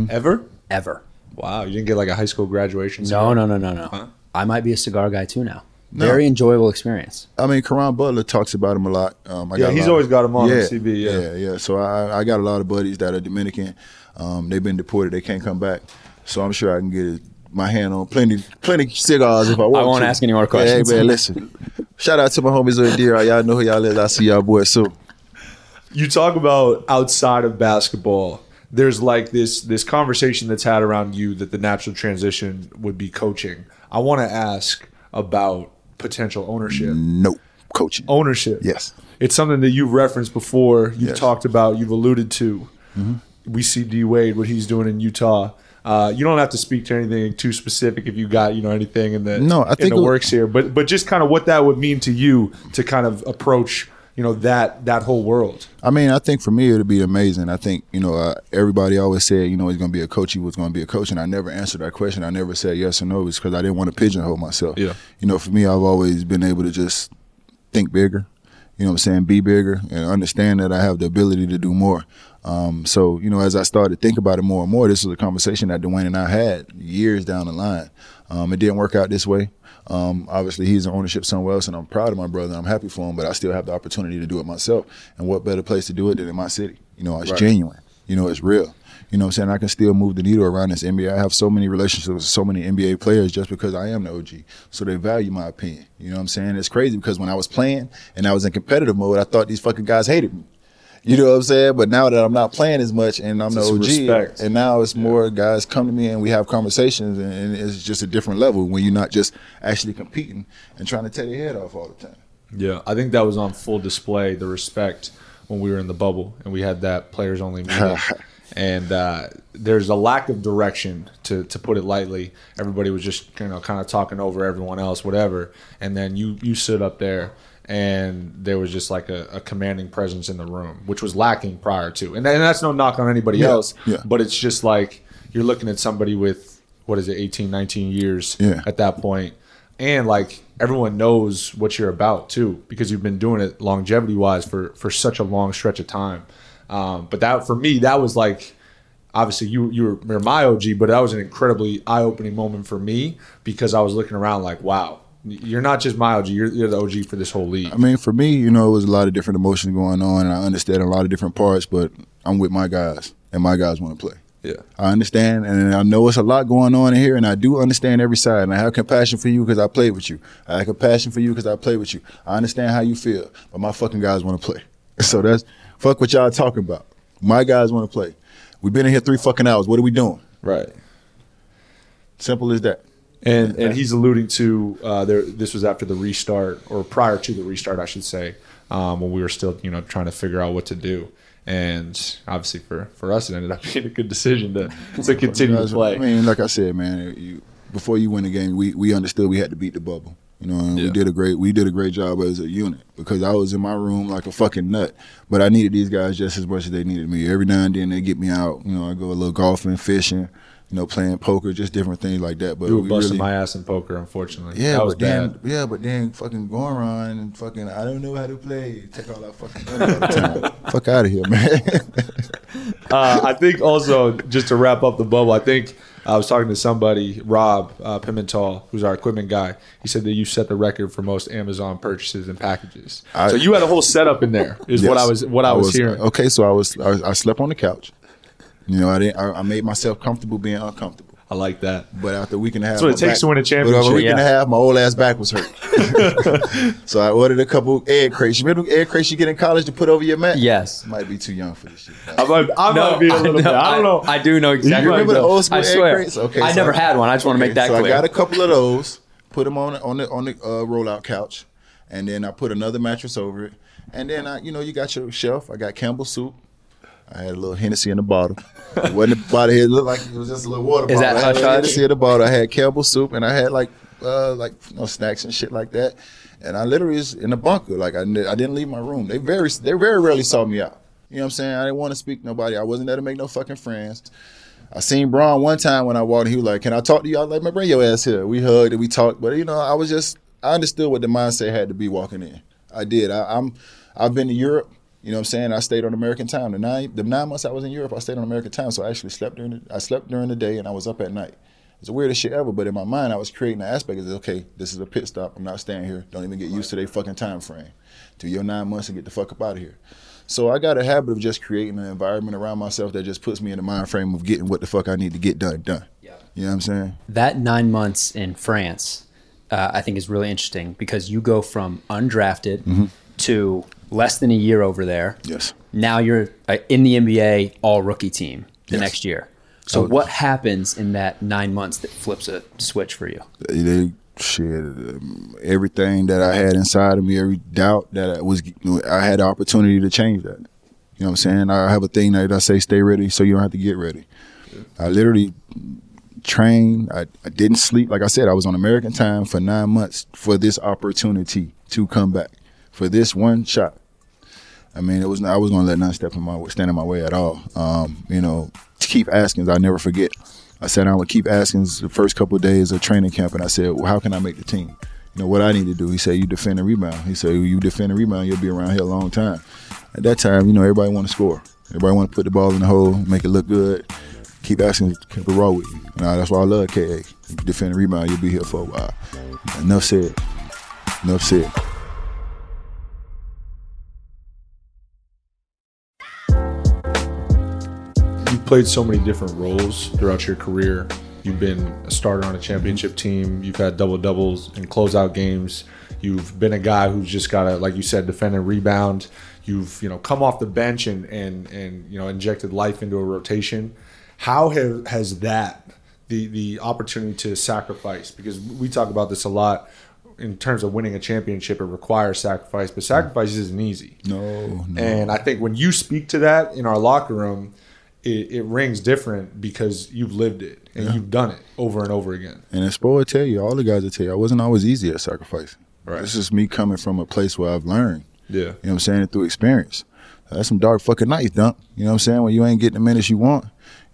[SPEAKER 1] Ever?
[SPEAKER 2] ever.
[SPEAKER 1] Wow. You didn't get like a high school graduation?
[SPEAKER 2] No, no, no, no, no.
[SPEAKER 1] Huh?
[SPEAKER 2] I might be a cigar guy too now.
[SPEAKER 3] No.
[SPEAKER 2] Very enjoyable experience.
[SPEAKER 3] I mean, Caron Butler talks about him a lot. Um, I
[SPEAKER 1] Yeah,
[SPEAKER 3] got
[SPEAKER 1] he's
[SPEAKER 3] lot
[SPEAKER 1] always
[SPEAKER 3] of-
[SPEAKER 1] got him on
[SPEAKER 3] yeah,
[SPEAKER 1] CB, yeah.
[SPEAKER 3] yeah, yeah. So I, I got a lot of buddies that are Dominican. Um, they've been deported; they can't come back. So I'm sure I can get my hand on plenty, plenty cigars if I want.
[SPEAKER 2] won't
[SPEAKER 3] to.
[SPEAKER 2] ask any more
[SPEAKER 3] Hey,
[SPEAKER 2] questions.
[SPEAKER 3] man, listen. Shout out to my homies over there. Y'all know who y'all is. I see y'all boys soon.
[SPEAKER 1] you talk about outside of basketball there's like this this conversation that's had around you that the natural transition would be coaching i want to ask about potential ownership
[SPEAKER 3] Nope, coaching.
[SPEAKER 1] ownership
[SPEAKER 3] Yes.
[SPEAKER 1] it's something that you've referenced before you've
[SPEAKER 3] Yes.
[SPEAKER 1] talked about you've alluded to
[SPEAKER 3] Mm-hmm.
[SPEAKER 1] we see d wade what he's doing in utah uh, you don't have to speak to anything too specific if you got you know anything in the
[SPEAKER 3] No, I
[SPEAKER 1] in
[SPEAKER 3] think
[SPEAKER 1] the works here but but just kind of what that would mean to you to kind of approach you know that that whole world
[SPEAKER 3] I mean, I think for me it'd be amazing. I think you know uh, everybody always said you know he's going to be a coach. He was going to be a coach, and I never answered that question. I never said yes or no. It's because I didn't want to pigeonhole myself.
[SPEAKER 1] Yeah.
[SPEAKER 3] You know, for me, I've always been able to just think bigger. You know what I'm saying? Be bigger and understand that I have the ability to do more. Um, so, you know, as I started to think about it more and more, this was a conversation that Dwyane and I had years down the line. Um, it didn't work out this way. Um, obviously, he's in ownership somewhere else, and I'm proud of my brother. I'm happy for him, but I still have the opportunity to do it myself. And what better place to do it than in my city? You know, it's genuine. You know, it's real. You know what I'm saying? I can still move the needle around this NBA. I have so many relationships with so many NBA players just because I am the OG. So they value my opinion. You know what I'm saying? It's crazy because when I was playing and I was in competitive mode, I thought these fucking guys hated me. You know what I'm saying? But now that I'm not playing as much and I'm the OG,
[SPEAKER 1] respect.
[SPEAKER 3] and now it's more guys come to me and we have conversations and, and it's just a different level when you're not just actually competing and trying to tear your head off all the time.
[SPEAKER 1] Yeah, I think that was on full display. The respect when we were in the bubble and we had that players only meeting. and uh, there's a lack of direction, to to put it lightly. Everybody was just you know kind of talking over everyone else, whatever. And then you you stood up there. And there was just like a, a commanding presence in the room, which was lacking prior to. And, and that's no knock on anybody
[SPEAKER 3] Yeah,
[SPEAKER 1] else,
[SPEAKER 3] yeah.
[SPEAKER 1] but it's just like you're looking at somebody with, what is it, 18, 19 years
[SPEAKER 3] Yeah.
[SPEAKER 1] at that point and like everyone knows what you're about too because you've been doing it longevity wise for for such a long stretch of time um, but that for me that was like obviously you you were, my og but that was an incredibly eye-opening moment for me because i was looking around like wow you're not just my og you're, you're the og for this whole league
[SPEAKER 3] I mean, for me, you know, it was a lot of different emotions going on, and I understand a lot of different parts. But I'm with my guys, and my guys want to play.
[SPEAKER 1] Yeah.
[SPEAKER 3] I understand, and I know it's a lot going on in here, and I do understand every side. And I have compassion for you because I played with you. I have compassion for you because I played with you. I understand how you feel, but my fucking guys want to play. So that's fuck what y'all talking about. My guys want to play. We've been in here three fucking hours. What are we doing?
[SPEAKER 1] Right.
[SPEAKER 3] Simple as that.
[SPEAKER 1] And and he's alluding to uh, there. This was after the restart, or prior to the restart, I should say, um, when we were still you know trying to figure out what to do. And obviously for for us, it ended up being a good decision to to continue to play.
[SPEAKER 3] I mean, like I said, man, you, before you win the game, we, we understood we had to beat the bubble. You know, and
[SPEAKER 1] Yeah.
[SPEAKER 3] we did a great we did a great job as a unit because I was in my room like a fucking nut. But I needed these guys just as much as they needed me. Every now and then they get me out. You know, I go a little golfing, fishing, you know, playing poker, just different things like that. But
[SPEAKER 1] we were
[SPEAKER 3] we
[SPEAKER 1] busting
[SPEAKER 3] really,
[SPEAKER 1] my ass in poker, unfortunately.
[SPEAKER 3] yeah,
[SPEAKER 1] that was
[SPEAKER 3] but then
[SPEAKER 1] bad.
[SPEAKER 3] yeah, but then fucking going around and fucking I don't know how to play. Take all that fucking money all the time. Fuck out of here, man.
[SPEAKER 1] uh, I think also just to wrap up the bubble, I think I was talking to somebody, Rob uh, Pimental, who's our equipment guy. He said that you set the record for most Amazon purchases and packages.
[SPEAKER 3] I-
[SPEAKER 1] so you had a whole setup in there. Is what I was what I, was, hearing.
[SPEAKER 3] Okay, so I was I, I slept on the couch. You know, I didn't. I, I made myself comfortable being uncomfortable.
[SPEAKER 1] I like that.
[SPEAKER 3] But after a week and a half,
[SPEAKER 1] That's what it
[SPEAKER 3] my
[SPEAKER 1] takes to win a
[SPEAKER 3] But
[SPEAKER 1] championship.
[SPEAKER 3] after a week and a half, my old ass back was hurt. so I ordered a couple egg crates. You remember egg crates you get in college to put over your mat?
[SPEAKER 2] Yes.
[SPEAKER 3] Might be too young for this shit.
[SPEAKER 1] I might, I might be a little bit. I don't know.
[SPEAKER 2] I, do know exactly.
[SPEAKER 3] You remember the old school
[SPEAKER 2] I
[SPEAKER 3] egg
[SPEAKER 2] swear.
[SPEAKER 3] crates? Okay,
[SPEAKER 2] I
[SPEAKER 3] so
[SPEAKER 2] never had one. I just want to make that
[SPEAKER 3] so
[SPEAKER 2] clear.
[SPEAKER 3] I got a couple of those, put them on the, on the on the uh, rollout couch, and then I put another mattress over it, and then I, you know, you got your shelf. I got Campbell soup. I had a little Hennessy in the bottle. It wasn't a bottle here. It looked like it was just a little water
[SPEAKER 2] Is
[SPEAKER 3] bottle.
[SPEAKER 2] that
[SPEAKER 3] I had
[SPEAKER 2] hush
[SPEAKER 3] a
[SPEAKER 2] hush?
[SPEAKER 3] Hennessy in the bottle. I had Campbell soup, and I had like uh, like you know, snacks and shit like that. And I literally was in a bunker. Like I, I didn't leave my room. They very they very rarely saw me out. You know what I'm saying? I didn't want to speak to nobody. I wasn't there to make no fucking friends. I seen Bron one time when I walked. in, He was like, "Can I talk to you?" I was like, "Man, bring your ass here." We hugged and we talked. But you know, I was just I understood what the mindset had to be walking in. I did. I, I'm I've been to Europe. You know what I'm saying? I stayed on American time. The nine the nine months I was in Europe, I stayed on American time. So I actually slept during the, I slept during the day and I was up at night. It's the weirdest shit ever. But in my mind, I was creating the aspect of okay, this is a pit stop. I'm not staying here. Don't even get used to their fucking time frame. Do your nine months and get the fuck up out of here. So I got a habit of just creating an environment around myself that just puts me in the mind frame of getting what the fuck I need to get done done.
[SPEAKER 2] Yeah.
[SPEAKER 3] You know what I'm saying?
[SPEAKER 2] that nine months in France, uh, I think is really interesting because you go from undrafted
[SPEAKER 3] Mm-hmm.
[SPEAKER 2] to less than a year over there.
[SPEAKER 3] Yes.
[SPEAKER 2] Now you're uh, in the NBA all rookie team the
[SPEAKER 3] Yes.
[SPEAKER 2] next year. So
[SPEAKER 3] Oh.
[SPEAKER 2] what happens in that nine months that flips a switch for you?
[SPEAKER 3] They, they shit um, everything that I had inside of me, every doubt that I was, I had the opportunity to change that. You know what I'm saying? I have a thing that I say, stay ready, so you don't have to get ready. I literally trained. I, I didn't sleep. Like I said, I was on American time for nine months for this opportunity to come back for this one shot. I mean, it was I was to let nothing step in my stand in my way at all. Um, you know, Keith Askins, I never forget. I sat down with Keith Askins the first couple of days of training camp, and I said, "Well, how can I make the team? You know what I need to do?" He said, "You defend and rebound." He said, "You defend and rebound, you'll be around here a long time." At that time, you know, everybody want to score. Everybody want to put the ball in the hole, make it look good. Keith Askins, keep it raw with you. Know, that's why I love KA. Defend and rebound, you'll be here for a while. Enough said. Enough said.
[SPEAKER 1] Played so many different roles throughout your career. You've been a starter on a championship mm-hmm. team. You've had double doubles and closeout games. You've been a guy who's just got to, like you said, defend and rebound. You've you know come off the bench and and and you know injected life into a rotation. How have, has that the the opportunity to sacrifice? Because we talk about this a lot in terms of winning a championship. It requires sacrifice, but sacrifice isn't easy.
[SPEAKER 3] No, no.
[SPEAKER 1] And I think when you speak to that in our locker room, it, it rings different because you've lived it and you've done it over and over again.
[SPEAKER 3] And as Spo will tell you, all the guys will tell you, I wasn't always easy at sacrificing.
[SPEAKER 1] Right.
[SPEAKER 3] This is me coming from a place where I've learned.
[SPEAKER 1] Yeah.
[SPEAKER 3] You know what I'm saying? Through experience. That's some dark fucking nights, dunk. You know what I'm saying? When you ain't getting the minutes you want.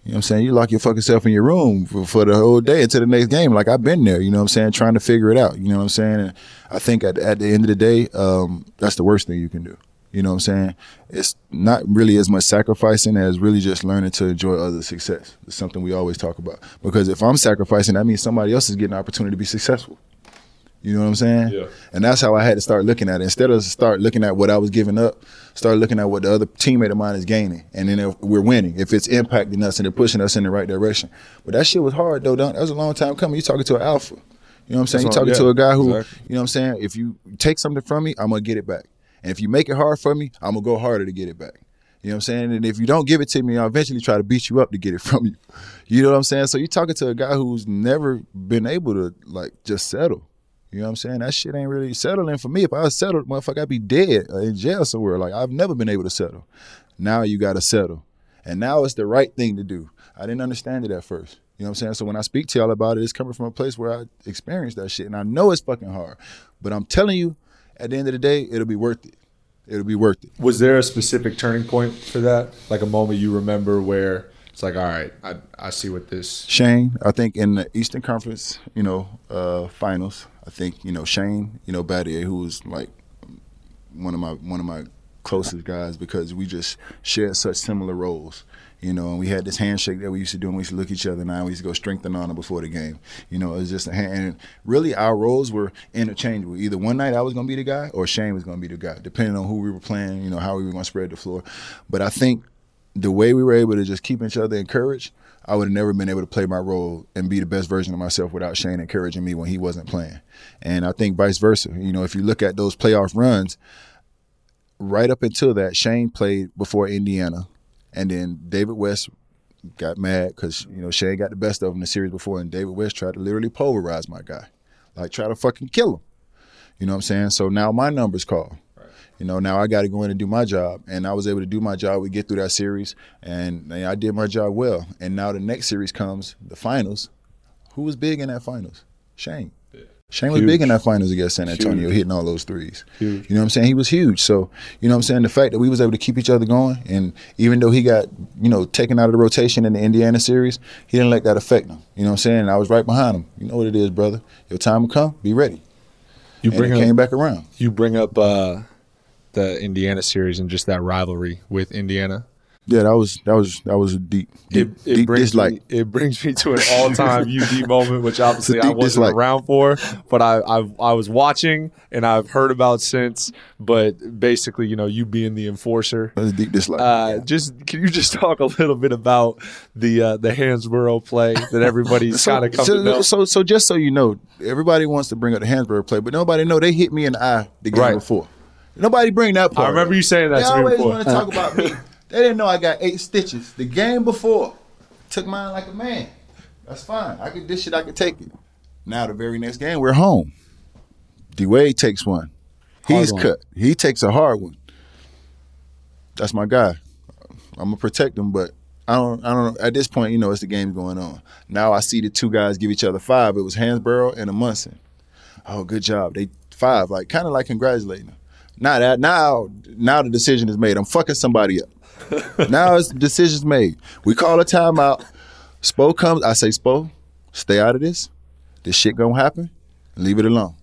[SPEAKER 3] You know what I'm saying? You lock your fucking self in your room for, for the whole day until the next game. Like I've been there, you know what I'm saying, trying to figure it out. You know what I'm saying? And I think at, at the end of the day, um, that's the worst thing you can do. You know what I'm saying? It's not really as much sacrificing as really just learning to enjoy other success. It's something we always talk about. Because if I'm sacrificing, that means somebody else is getting an opportunity to be successful. You know what I'm saying?
[SPEAKER 1] Yeah.
[SPEAKER 3] And that's how I had to start looking at it. Instead of start looking at what I was giving up, start looking at what the other teammate of mine is gaining. And then if we're winning, if it's impacting us and they're pushing us in the right direction. But that shit was hard though. That was a long time coming. You talking to an alpha. You know what I'm saying? You talking to a guy who,
[SPEAKER 1] exactly.
[SPEAKER 3] you know what I'm saying? If you take something from me, I'm gonna get it back. And if you make it hard for me, I'm gonna go harder to get it back. You know what I'm saying? And if you don't give it to me, I'll eventually try to beat you up to get it from you. You know what I'm saying? So you're talking to a guy who's never been able to like just settle. You know what I'm saying? That shit ain't really settling for me. If I was settled, motherfucker, I'd be dead or in jail somewhere. Like I've never been able to settle. Now you gotta settle. And now it's the right thing to do. I didn't understand it at first. You know what I'm saying? So when I speak to y'all about it, it's coming from a place where I experienced that shit. And I know it's fucking hard. But I'm telling you, at the end of the day, it'll be worth it. It'll be worth it.
[SPEAKER 1] Was there a specific turning point for that? Like a moment you remember where it's like, all right, I, I see what this.
[SPEAKER 3] Shane, I think in the Eastern Conference, you know, uh, finals, I think you know Shane, you know Battier, who was like one of my one of my closest guys because we just shared such similar roles. You know, and we had this handshake that we used to do, and we used to look each other. We used to go strengthen honor before the game. You know, it was just a hand. And really, our roles were interchangeable. Either one night I was going to be the guy, or Shane was going to be the guy, depending on who we were playing. You know, how we were going to spread the floor. But I think the way we were able to just keep each other encouraged, I would have never been able to play my role and be the best version of myself without Shane encouraging me when he wasn't playing. And I think vice versa. You know, if you look at those playoff runs, right up until that, Shane played before Indiana, and then David West got mad because you know Shane got the best of him in the series before, and David West tried to literally pulverize my guy, like try to fucking kill him. You know what I'm saying? So now my number's called. You know, now I got to go in and do my job, and I was able to do my job. We get through that series, and man, I did my job well. And now the next series comes, the finals. Who was big in that finals? Shane. Shane was
[SPEAKER 1] Huge.
[SPEAKER 3] big in that finals against San Antonio,
[SPEAKER 1] Huge.
[SPEAKER 3] hitting all those threes.
[SPEAKER 1] Huge.
[SPEAKER 3] You know what I'm saying? He was huge. So, you know what I'm saying? The fact that we was able to keep each other going, and even though he got, you know, taken out of the rotation in the Indiana series, he didn't let that affect him. You know what I'm saying? And I was right behind him. You know what it is, brother. Your time will come. Be ready.
[SPEAKER 1] You bring up,
[SPEAKER 3] came back around.
[SPEAKER 1] you bring up uh, the Indiana series and just that rivalry with Indiana.
[SPEAKER 3] Yeah, that was that was that was a deep, deep,
[SPEAKER 1] It, it
[SPEAKER 3] deep
[SPEAKER 1] brings
[SPEAKER 3] dislike.
[SPEAKER 1] me, it brings me to an all time UD moment, which obviously I wasn't
[SPEAKER 3] dislike.
[SPEAKER 1] around for, but I, I I was watching and I've heard about since. But basically, you know, you being the enforcer,
[SPEAKER 3] That was a deep dislike.
[SPEAKER 1] Uh, just can you just talk a little bit about the uh, the Hansbrough play that everybody's kind of come
[SPEAKER 3] so, so, so just so you know, everybody wants to bring up the Hansbrough play, but nobody know they hit me in the eye the game
[SPEAKER 1] Right.
[SPEAKER 3] before. Nobody bring that part.
[SPEAKER 1] I remember you saying that
[SPEAKER 3] They
[SPEAKER 1] to
[SPEAKER 3] always want to talk about me. They didn't know I got eight stitches the game before. Took mine like a man. That's fine. I could this shit. I could take it. Now the very next game we're home. D Wade takes one. He's
[SPEAKER 1] one.
[SPEAKER 3] cut. He takes a hard one. That's my guy. I'm gonna protect him, but I don't. I don't. At this point, you know, it's the game going on. Now I see the two guys give each other five. It was Hansbrough and a Munson. Oh, good job. They five, like kind of like congratulating them. Now that now now the decision is made. I'm fucking somebody up. now it's decision's made. We call a timeout. Spo comes. I say, Spo, stay out of this. This shit gonna happen. Leave it alone.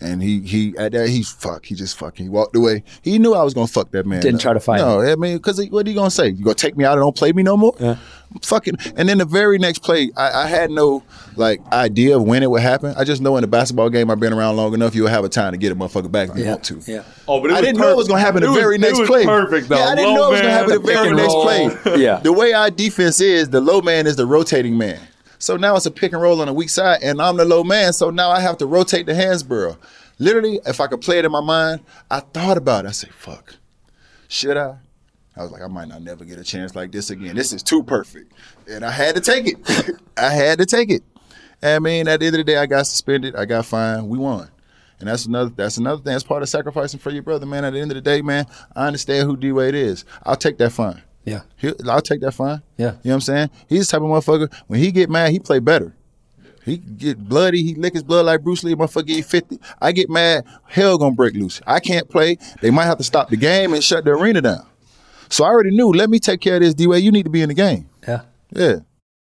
[SPEAKER 3] And he he at that he fuck he just fucking he walked away. He knew I was gonna fuck that man.
[SPEAKER 2] Didn't
[SPEAKER 3] up.
[SPEAKER 2] try to fight
[SPEAKER 3] No, I mean, because what are you gonna say? You gonna take me out and don't play me no more?
[SPEAKER 2] Yeah.
[SPEAKER 3] Fucking. And then the very next play, I, I had no like idea of when it would happen. I just know in a basketball game I've been around long enough, you'll have a time to get a motherfucker back if you want to.
[SPEAKER 2] Yeah.
[SPEAKER 1] oh, but
[SPEAKER 3] I didn't know it was gonna happen the
[SPEAKER 1] It was-
[SPEAKER 3] very
[SPEAKER 1] it
[SPEAKER 3] next
[SPEAKER 1] was
[SPEAKER 3] play.
[SPEAKER 1] Perfect though.
[SPEAKER 3] Yeah, I didn't
[SPEAKER 1] Low
[SPEAKER 3] know it was gonna happen the very next
[SPEAKER 1] roll.
[SPEAKER 3] play.
[SPEAKER 2] Yeah.
[SPEAKER 3] The way our defense is, the low man is the rotating man. So now it's a pick and roll on the weak side, and I'm the low man. So now I have to rotate the Hansbrough. Literally, if I could play it in my mind, I thought about it. I say, fuck. Should I? I was like, I might not never get a chance like this again. This is too perfect. And I had to take it. I had to take it. I mean, at the end of the day, I got suspended. I got fined. We won. And that's another that's another thing. That's part of sacrificing for your brother, man. At the end of the day, man, I understand who D Wade is. I'll take that fine.
[SPEAKER 2] Yeah.
[SPEAKER 3] He, I'll take that fine.
[SPEAKER 2] Yeah.
[SPEAKER 3] You know what I'm saying? He's the type of motherfucker, when he get mad, he play better. He get bloody, he lick his blood like Bruce Lee, motherfucker get 50. I get mad, hell gonna break loose. I can't play. They might have to stop the game and shut the arena down. So I already knew, let me take care of this D-Way. You need to be in the game.
[SPEAKER 2] Yeah.
[SPEAKER 3] Yeah.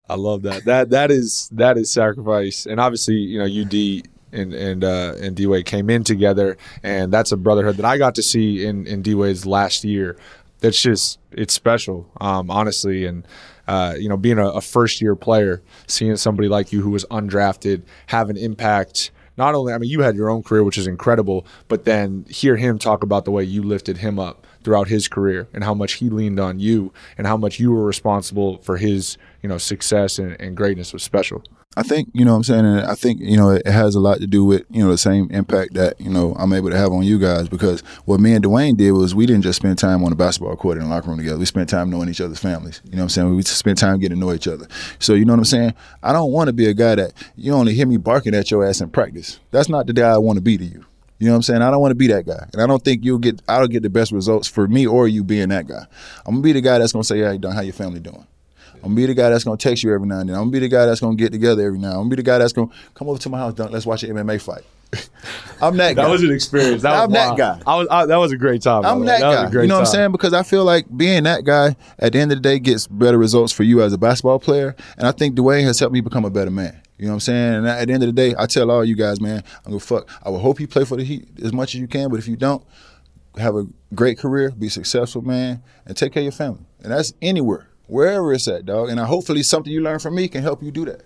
[SPEAKER 1] I love that. That that is that is sacrifice, and obviously, you know, UD and and uh, and D Wade came in together, and that's a brotherhood that I got to see in in D Wade's last year. That's just it's special, um, honestly, and. Uh, you know, being a, a first year player, seeing somebody like you who was undrafted have an impact not only I mean you had your own career which is incredible, but then hear him talk about the way you lifted him up throughout his career and how much he leaned on you and how much you were responsible for his you know success and, and greatness was special.
[SPEAKER 3] I think you know what I'm saying, and I think you know it has a lot to do with you know the same impact that you know I'm able to have on you guys because what me and Dwyane did was we didn't just spend time on the basketball court in the locker room together. We spent time knowing each other's families. You know what I'm saying? We spent time getting to know each other. So you know what I'm saying? I don't want to be a guy that you only hear me barking at your ass in practice. That's not the guy I want to be to you. You know what I'm saying? I don't want to be that guy, and I don't think you'll get. I don't get the best results for me or you being that guy. I'm gonna be the guy that's gonna say, "Hey, Don, how your family doing?" I'm gonna be the guy that's gonna text you every now and then. I'm gonna be the guy that's gonna get together every now. I'm gonna be the guy that's gonna come over to my house, Dunk. Let's watch an MMA fight. I'm that guy.
[SPEAKER 1] That was an experience. That
[SPEAKER 3] I'm
[SPEAKER 1] was
[SPEAKER 3] that
[SPEAKER 1] wild.
[SPEAKER 3] guy.
[SPEAKER 1] I was I, that was a great time.
[SPEAKER 3] I'm
[SPEAKER 1] the way.
[SPEAKER 3] that, guy. You know what I'm saying? Because I feel like being that guy at the end of the day gets better results for you as a basketball player. And I think Dwyane has helped me become a better man. You know what I'm saying? And at the end of the day, I tell all you guys, man, I'm gonna fuck. I will hope you play for the Heat as much as you can, but if you don't, have a great career, be successful, man, and take care of your family. And that's anywhere, wherever it's at, dog. And I, hopefully something you learn from me can help you do that.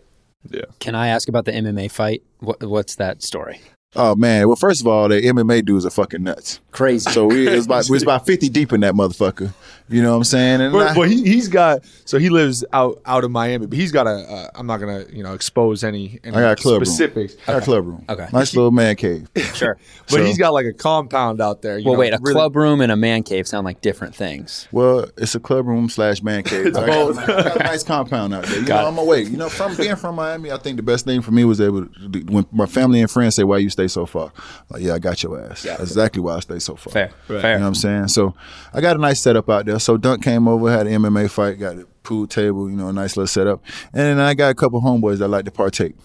[SPEAKER 1] Yeah.
[SPEAKER 2] Can I ask about the MMA fight? What, what's that story?
[SPEAKER 3] Oh man, well first of all, the MMA dudes are fucking nuts.
[SPEAKER 2] Crazy.
[SPEAKER 3] So we it's about we was about fifty deep in that motherfucker. You know what I'm saying? And
[SPEAKER 1] But,
[SPEAKER 3] I-
[SPEAKER 1] but he, he's got so he lives out out of Miami, but he's got a. Uh, I'm not gonna you know expose any, any
[SPEAKER 3] I got a club room.
[SPEAKER 1] specifics,
[SPEAKER 3] Our club room.
[SPEAKER 2] Okay.
[SPEAKER 3] Nice little man cave.
[SPEAKER 2] sure.
[SPEAKER 1] but
[SPEAKER 3] So-
[SPEAKER 1] he's got like a compound out there. you
[SPEAKER 2] Well,
[SPEAKER 1] know,
[SPEAKER 2] wait, a
[SPEAKER 1] really-
[SPEAKER 2] club room and a man cave sound like different things.
[SPEAKER 3] Well, it's a club room slash man cave.
[SPEAKER 1] It's
[SPEAKER 3] I, got,
[SPEAKER 1] both.
[SPEAKER 3] I got a nice compound out there. You
[SPEAKER 2] Got
[SPEAKER 3] know,
[SPEAKER 2] it.
[SPEAKER 3] I'm away. You know, from being from Miami, I think the best thing for me was able to do- when my family and friends say, "Why you stay so far?" Like, yeah, I got your ass. That's exactly why I stay so far.
[SPEAKER 2] Fair.
[SPEAKER 1] Right.
[SPEAKER 2] Fair.
[SPEAKER 3] You know what I'm saying? So I got a nice setup out there. So Dunk came over, had an MMA fight, got a pool table, you know, a nice little setup. And then I got a couple homeboys that like to partake.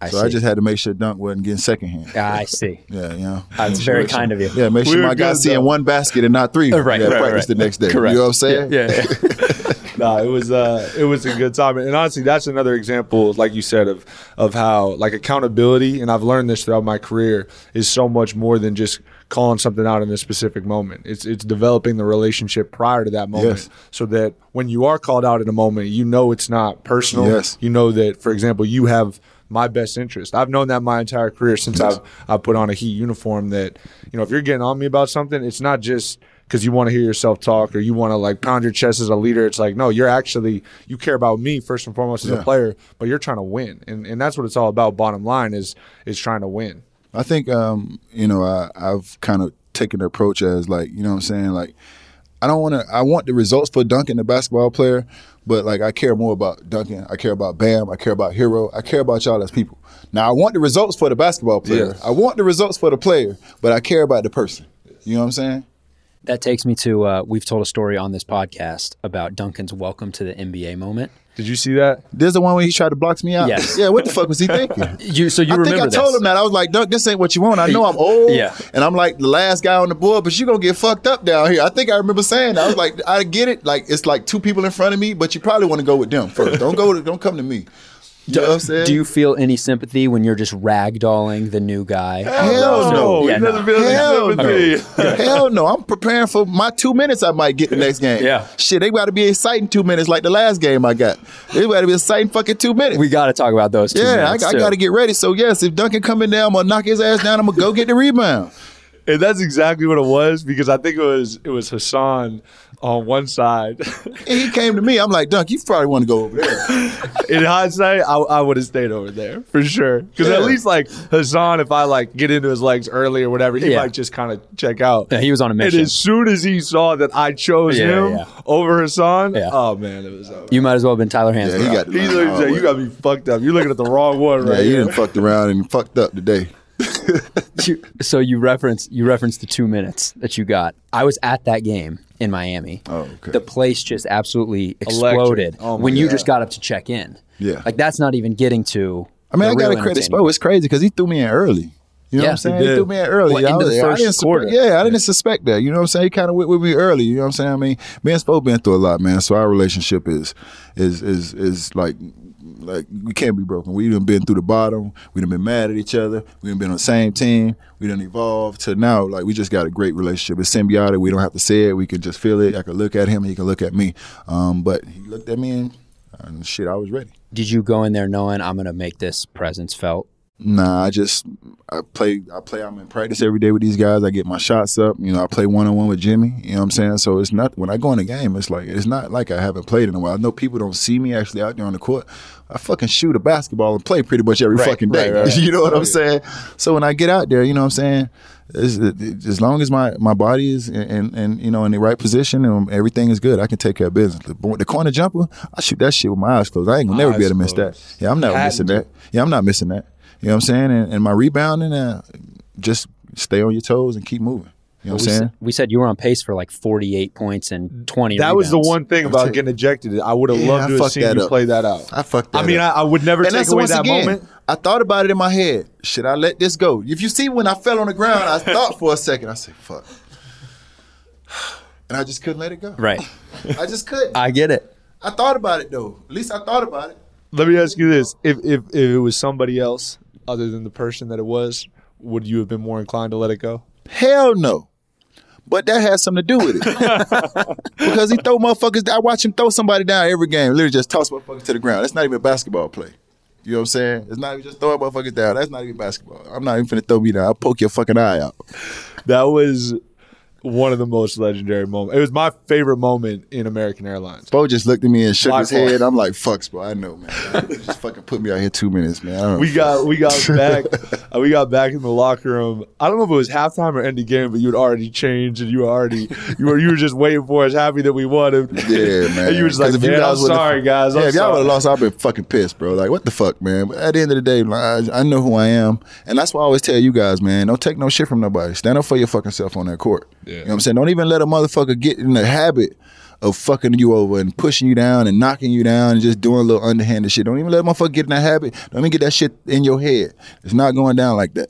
[SPEAKER 2] I
[SPEAKER 3] So
[SPEAKER 2] see.
[SPEAKER 3] I just had to make sure Dunk wasn't getting secondhand.
[SPEAKER 2] I see.
[SPEAKER 3] Yeah, you know.
[SPEAKER 2] That's very kind of you.
[SPEAKER 3] Yeah, make sure
[SPEAKER 1] We were
[SPEAKER 3] my guy
[SPEAKER 1] good,
[SPEAKER 3] seeing one basket and not three.
[SPEAKER 2] Right,
[SPEAKER 3] yeah,
[SPEAKER 2] right,
[SPEAKER 3] practice
[SPEAKER 2] right.
[SPEAKER 3] the next day.
[SPEAKER 2] Correct.
[SPEAKER 3] You know what I'm saying?
[SPEAKER 2] Yeah. yeah.
[SPEAKER 1] no, it was uh, it was a good time, and honestly, that's another example, like you said, of of how like accountability, and I've learned this throughout my career, is so much more than just calling something out in a specific moment. It's it's developing the relationship prior to that moment,
[SPEAKER 3] Yes.
[SPEAKER 1] so that when you are called out in a moment, you know it's not personal.
[SPEAKER 3] Yes.
[SPEAKER 1] You know that, for example, you have my best interest. I've known that my entire career since I've I put on a Heat uniform. That you know, if you're getting on me about something, it's not just because you want to hear yourself talk or you want to like pound your chest as a leader. It's like no, you're actually you care about me first and foremost as a player, but you're trying to win, and and that's what it's all about. Bottom line is is trying to win.
[SPEAKER 3] I think um, you know I, I've kind of taken the approach as like you know what I'm saying like I don't want to I want the results for Duncan the basketball player, but like I care more about Duncan. I care about Bam. I care about Herro. I care about y'all as people. Now I want the results for the basketball player.
[SPEAKER 1] Yes.
[SPEAKER 3] I want the results for the player, but I care about the person. You know what I'm saying?
[SPEAKER 2] That takes me to uh, we've told a story on this podcast about Duncan's welcome to the NBA moment.
[SPEAKER 1] Did you see that?
[SPEAKER 3] There's the one where he tried to block me out.
[SPEAKER 2] Yes.
[SPEAKER 3] Yeah. What the fuck was he thinking?
[SPEAKER 2] You so you
[SPEAKER 3] I
[SPEAKER 2] remember
[SPEAKER 3] think I
[SPEAKER 2] this?
[SPEAKER 3] told him that. I was like, Dunk, this ain't what you want. I know I'm old.
[SPEAKER 2] Yeah.
[SPEAKER 3] And I'm like the last guy on the board, but you going to get fucked up down here. I think I remember saying that. I was like, I get it. Like, it's like two people in front of me, but you probably want to go with them first. Don't go, to, don't come to me. You know what
[SPEAKER 2] Do you feel any sympathy when you're just ragdolling the new guy?
[SPEAKER 3] Hell no.
[SPEAKER 2] Yeah, no.
[SPEAKER 1] feel
[SPEAKER 3] Hell
[SPEAKER 1] sympathy.
[SPEAKER 3] no. Hell no. I'm preparing for my two minutes I might get the next game.
[SPEAKER 2] Yeah.
[SPEAKER 3] Shit, they got to be exciting two minutes like the last game I got. They got to be exciting fucking two minutes.
[SPEAKER 2] We got to talk about those two
[SPEAKER 3] yeah, I,
[SPEAKER 2] minutes,
[SPEAKER 3] I
[SPEAKER 2] too.
[SPEAKER 3] got to get ready. So, yes, if Duncan come in there, I'm going to knock his ass down. I'm going to go get the rebound.
[SPEAKER 1] And that's exactly what it was because I think it was it was Hassan on one side.
[SPEAKER 3] And he came to me. I'm like, Dunk, you probably want to go over there.
[SPEAKER 1] In hindsight, I, I would have stayed over there for sure. Because at least like Hassan, if I like get into his legs early or whatever, he
[SPEAKER 2] Yeah.
[SPEAKER 1] might just kind of check out.
[SPEAKER 2] Yeah, he was on a mission.
[SPEAKER 1] And
[SPEAKER 2] mission.
[SPEAKER 1] as soon as he saw that I chose
[SPEAKER 2] Yeah,
[SPEAKER 1] him
[SPEAKER 2] yeah.
[SPEAKER 1] over Hassan,
[SPEAKER 2] Yeah.
[SPEAKER 1] oh man, it was over.
[SPEAKER 2] You might as well have been Tyler
[SPEAKER 3] Yeah, he got
[SPEAKER 1] He literally said, "You got me fucked up. You're looking at the wrong one right?
[SPEAKER 3] Yeah,
[SPEAKER 1] right
[SPEAKER 3] you
[SPEAKER 1] here."
[SPEAKER 3] done fucked around and fucked up today.
[SPEAKER 2] So you reference you referenced the two minutes that you got. I was at that game in Miami.
[SPEAKER 3] Oh, okay.
[SPEAKER 2] The place just absolutely exploded
[SPEAKER 1] Oh, my
[SPEAKER 2] when you just got up to check in.
[SPEAKER 3] Yeah.
[SPEAKER 2] like that's not even getting to.
[SPEAKER 3] I mean,
[SPEAKER 2] the
[SPEAKER 3] I got
[SPEAKER 2] real
[SPEAKER 3] to credit
[SPEAKER 2] entertainment.
[SPEAKER 3] Spo. It's crazy because he threw me in early. You know
[SPEAKER 2] Yeah,
[SPEAKER 3] what I'm saying?
[SPEAKER 1] he
[SPEAKER 3] He, threw me in early.
[SPEAKER 2] Well,
[SPEAKER 3] I,
[SPEAKER 2] into
[SPEAKER 3] was-
[SPEAKER 2] the
[SPEAKER 3] I didn't suspect-
[SPEAKER 2] quarter.
[SPEAKER 3] yeah, I didn't suspect that. You know what I'm saying? He kind of went with me early. You know what I'm saying? I mean, me and Spo been through a lot, man. So our relationship is is is is like like we can't be broken. We done been through the bottom. We done been mad at each other. We done been on the same team. We done evolved to now like we just got a great relationship. It's symbiotic. We don't have to say it. We can just feel it. I can look at him. He can look at me. Um, but he looked at me and, and shit, I was ready.
[SPEAKER 2] Did you go in there knowing I'm to make this presence felt?
[SPEAKER 3] Nah, I just I play I play I'm in practice every day with these guys. I get my shots up. You know, I play one on one with Jimmy. You know what I'm saying? So it's not when I go in a game, it's like it's not like I haven't played in a while. I know people don't see me actually out there on the court. I fucking shoot a basketball and play pretty much every
[SPEAKER 1] Right,
[SPEAKER 3] fucking day.
[SPEAKER 1] right, right.
[SPEAKER 3] you know what
[SPEAKER 1] Oh,
[SPEAKER 3] I'm saying? So when I get out there, you know what I'm saying? It's, it- as long as my, my body is in, in, in you know in the right position and everything is good, I can take care of business. The, the corner jumper, I shoot that shit with my eyes closed. I ain't gonna never be able to miss
[SPEAKER 1] closed.
[SPEAKER 3] that. Yeah, I'm not missing that. Yeah, I'm not missing that. You know what I'm saying? And, and my rebounding, uh, just stay on your toes and keep moving. You know what I'm saying?
[SPEAKER 2] said, we said you were on pace for like 48 points and 20
[SPEAKER 1] That was the one thing about getting ejected. I would have
[SPEAKER 3] Yeah,
[SPEAKER 1] loved
[SPEAKER 3] I
[SPEAKER 1] to have
[SPEAKER 3] fucked
[SPEAKER 1] seen
[SPEAKER 3] that
[SPEAKER 1] you
[SPEAKER 3] up.
[SPEAKER 1] play that out.
[SPEAKER 3] I fucked that
[SPEAKER 1] I mean, I,
[SPEAKER 3] up.
[SPEAKER 1] I would never
[SPEAKER 3] and
[SPEAKER 1] take
[SPEAKER 3] that's
[SPEAKER 1] away
[SPEAKER 3] once
[SPEAKER 1] that
[SPEAKER 3] again,
[SPEAKER 1] moment.
[SPEAKER 3] I thought about it in my head. Should I let this go? If you see when I fell on the ground, I thought for a second. I said, "Fuck," and I just couldn't let it go.
[SPEAKER 2] Right.
[SPEAKER 3] I just couldn't.
[SPEAKER 2] I get it.
[SPEAKER 3] I thought about it though. At least I thought about it.
[SPEAKER 1] Let me ask you this: if, if if it was somebody else other than the person that it was, would you have been more inclined to let it go?
[SPEAKER 3] Hell no. But that has something to do with it. because he throw motherfuckers. I watch him throw somebody down every game. Literally just toss motherfuckers to the ground. That's not even a basketball play. You know what I'm saying? It's not even just throwing motherfuckers down. That's not even basketball. I'm not even finna throw me down. I'll poke your fucking eye out.
[SPEAKER 1] That was one of the most legendary moments. It was my favorite moment in American Airlines.
[SPEAKER 3] Bo just looked at me and shook his head. I'm like, fuck, bro. I know, man. just fucking put me out here two minutes, man. I don't
[SPEAKER 1] We got we got back uh, we got back in the locker room. I don't know if it was halftime or end of game, but you had already changed and you were already you were you were just waiting for us, happy that we won. And,
[SPEAKER 3] Yeah, man.
[SPEAKER 1] And you were just like,
[SPEAKER 3] if
[SPEAKER 1] man, I'm sorry, guys. I'm
[SPEAKER 3] yeah, if y'all would have lost, I've been fucking pissed, bro. Like, what the fuck, man? But at the end of the day, like, I, I know who I am, and that's why I always tell you guys, man, don't take no shit from nobody. Stand up for your fucking self on that court.
[SPEAKER 1] Yeah.
[SPEAKER 3] You know what I'm saying? Don't even let a motherfucker get in the habit of fucking you over and pushing you down and knocking you down and just doing a little underhanded shit. Don't even let a motherfucker get in that habit. Don't even get that shit in your head. It's not going down like that.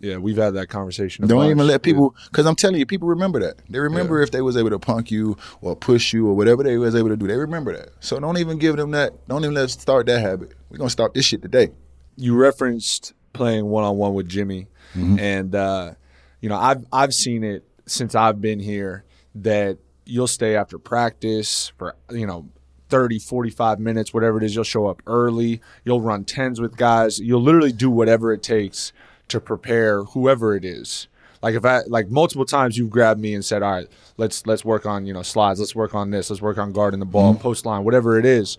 [SPEAKER 1] Yeah, we've had that conversation.
[SPEAKER 3] Don't
[SPEAKER 1] bunch.
[SPEAKER 3] even let people, because I'm telling you, people remember that. They remember if they was able to punk you or push you or whatever they was able to do. They remember that. So don't even give them that. Don't even let us start that habit. We're gonna stop this shit today.
[SPEAKER 1] you referenced playing one on one with Jimmy,
[SPEAKER 3] Mm-hmm.
[SPEAKER 1] and uh, you know I've I've seen it since I've been here that you'll stay after practice for you know 30 45 minutes whatever it is. You'll show up early. You'll run tens with guys. You'll literally do whatever it takes to prepare whoever it is. Like if I like multiple times you've grabbed me and said all right let's let's work on you know slides. Let's work on this. Let's work on guarding the ball mm-hmm. post line whatever it is.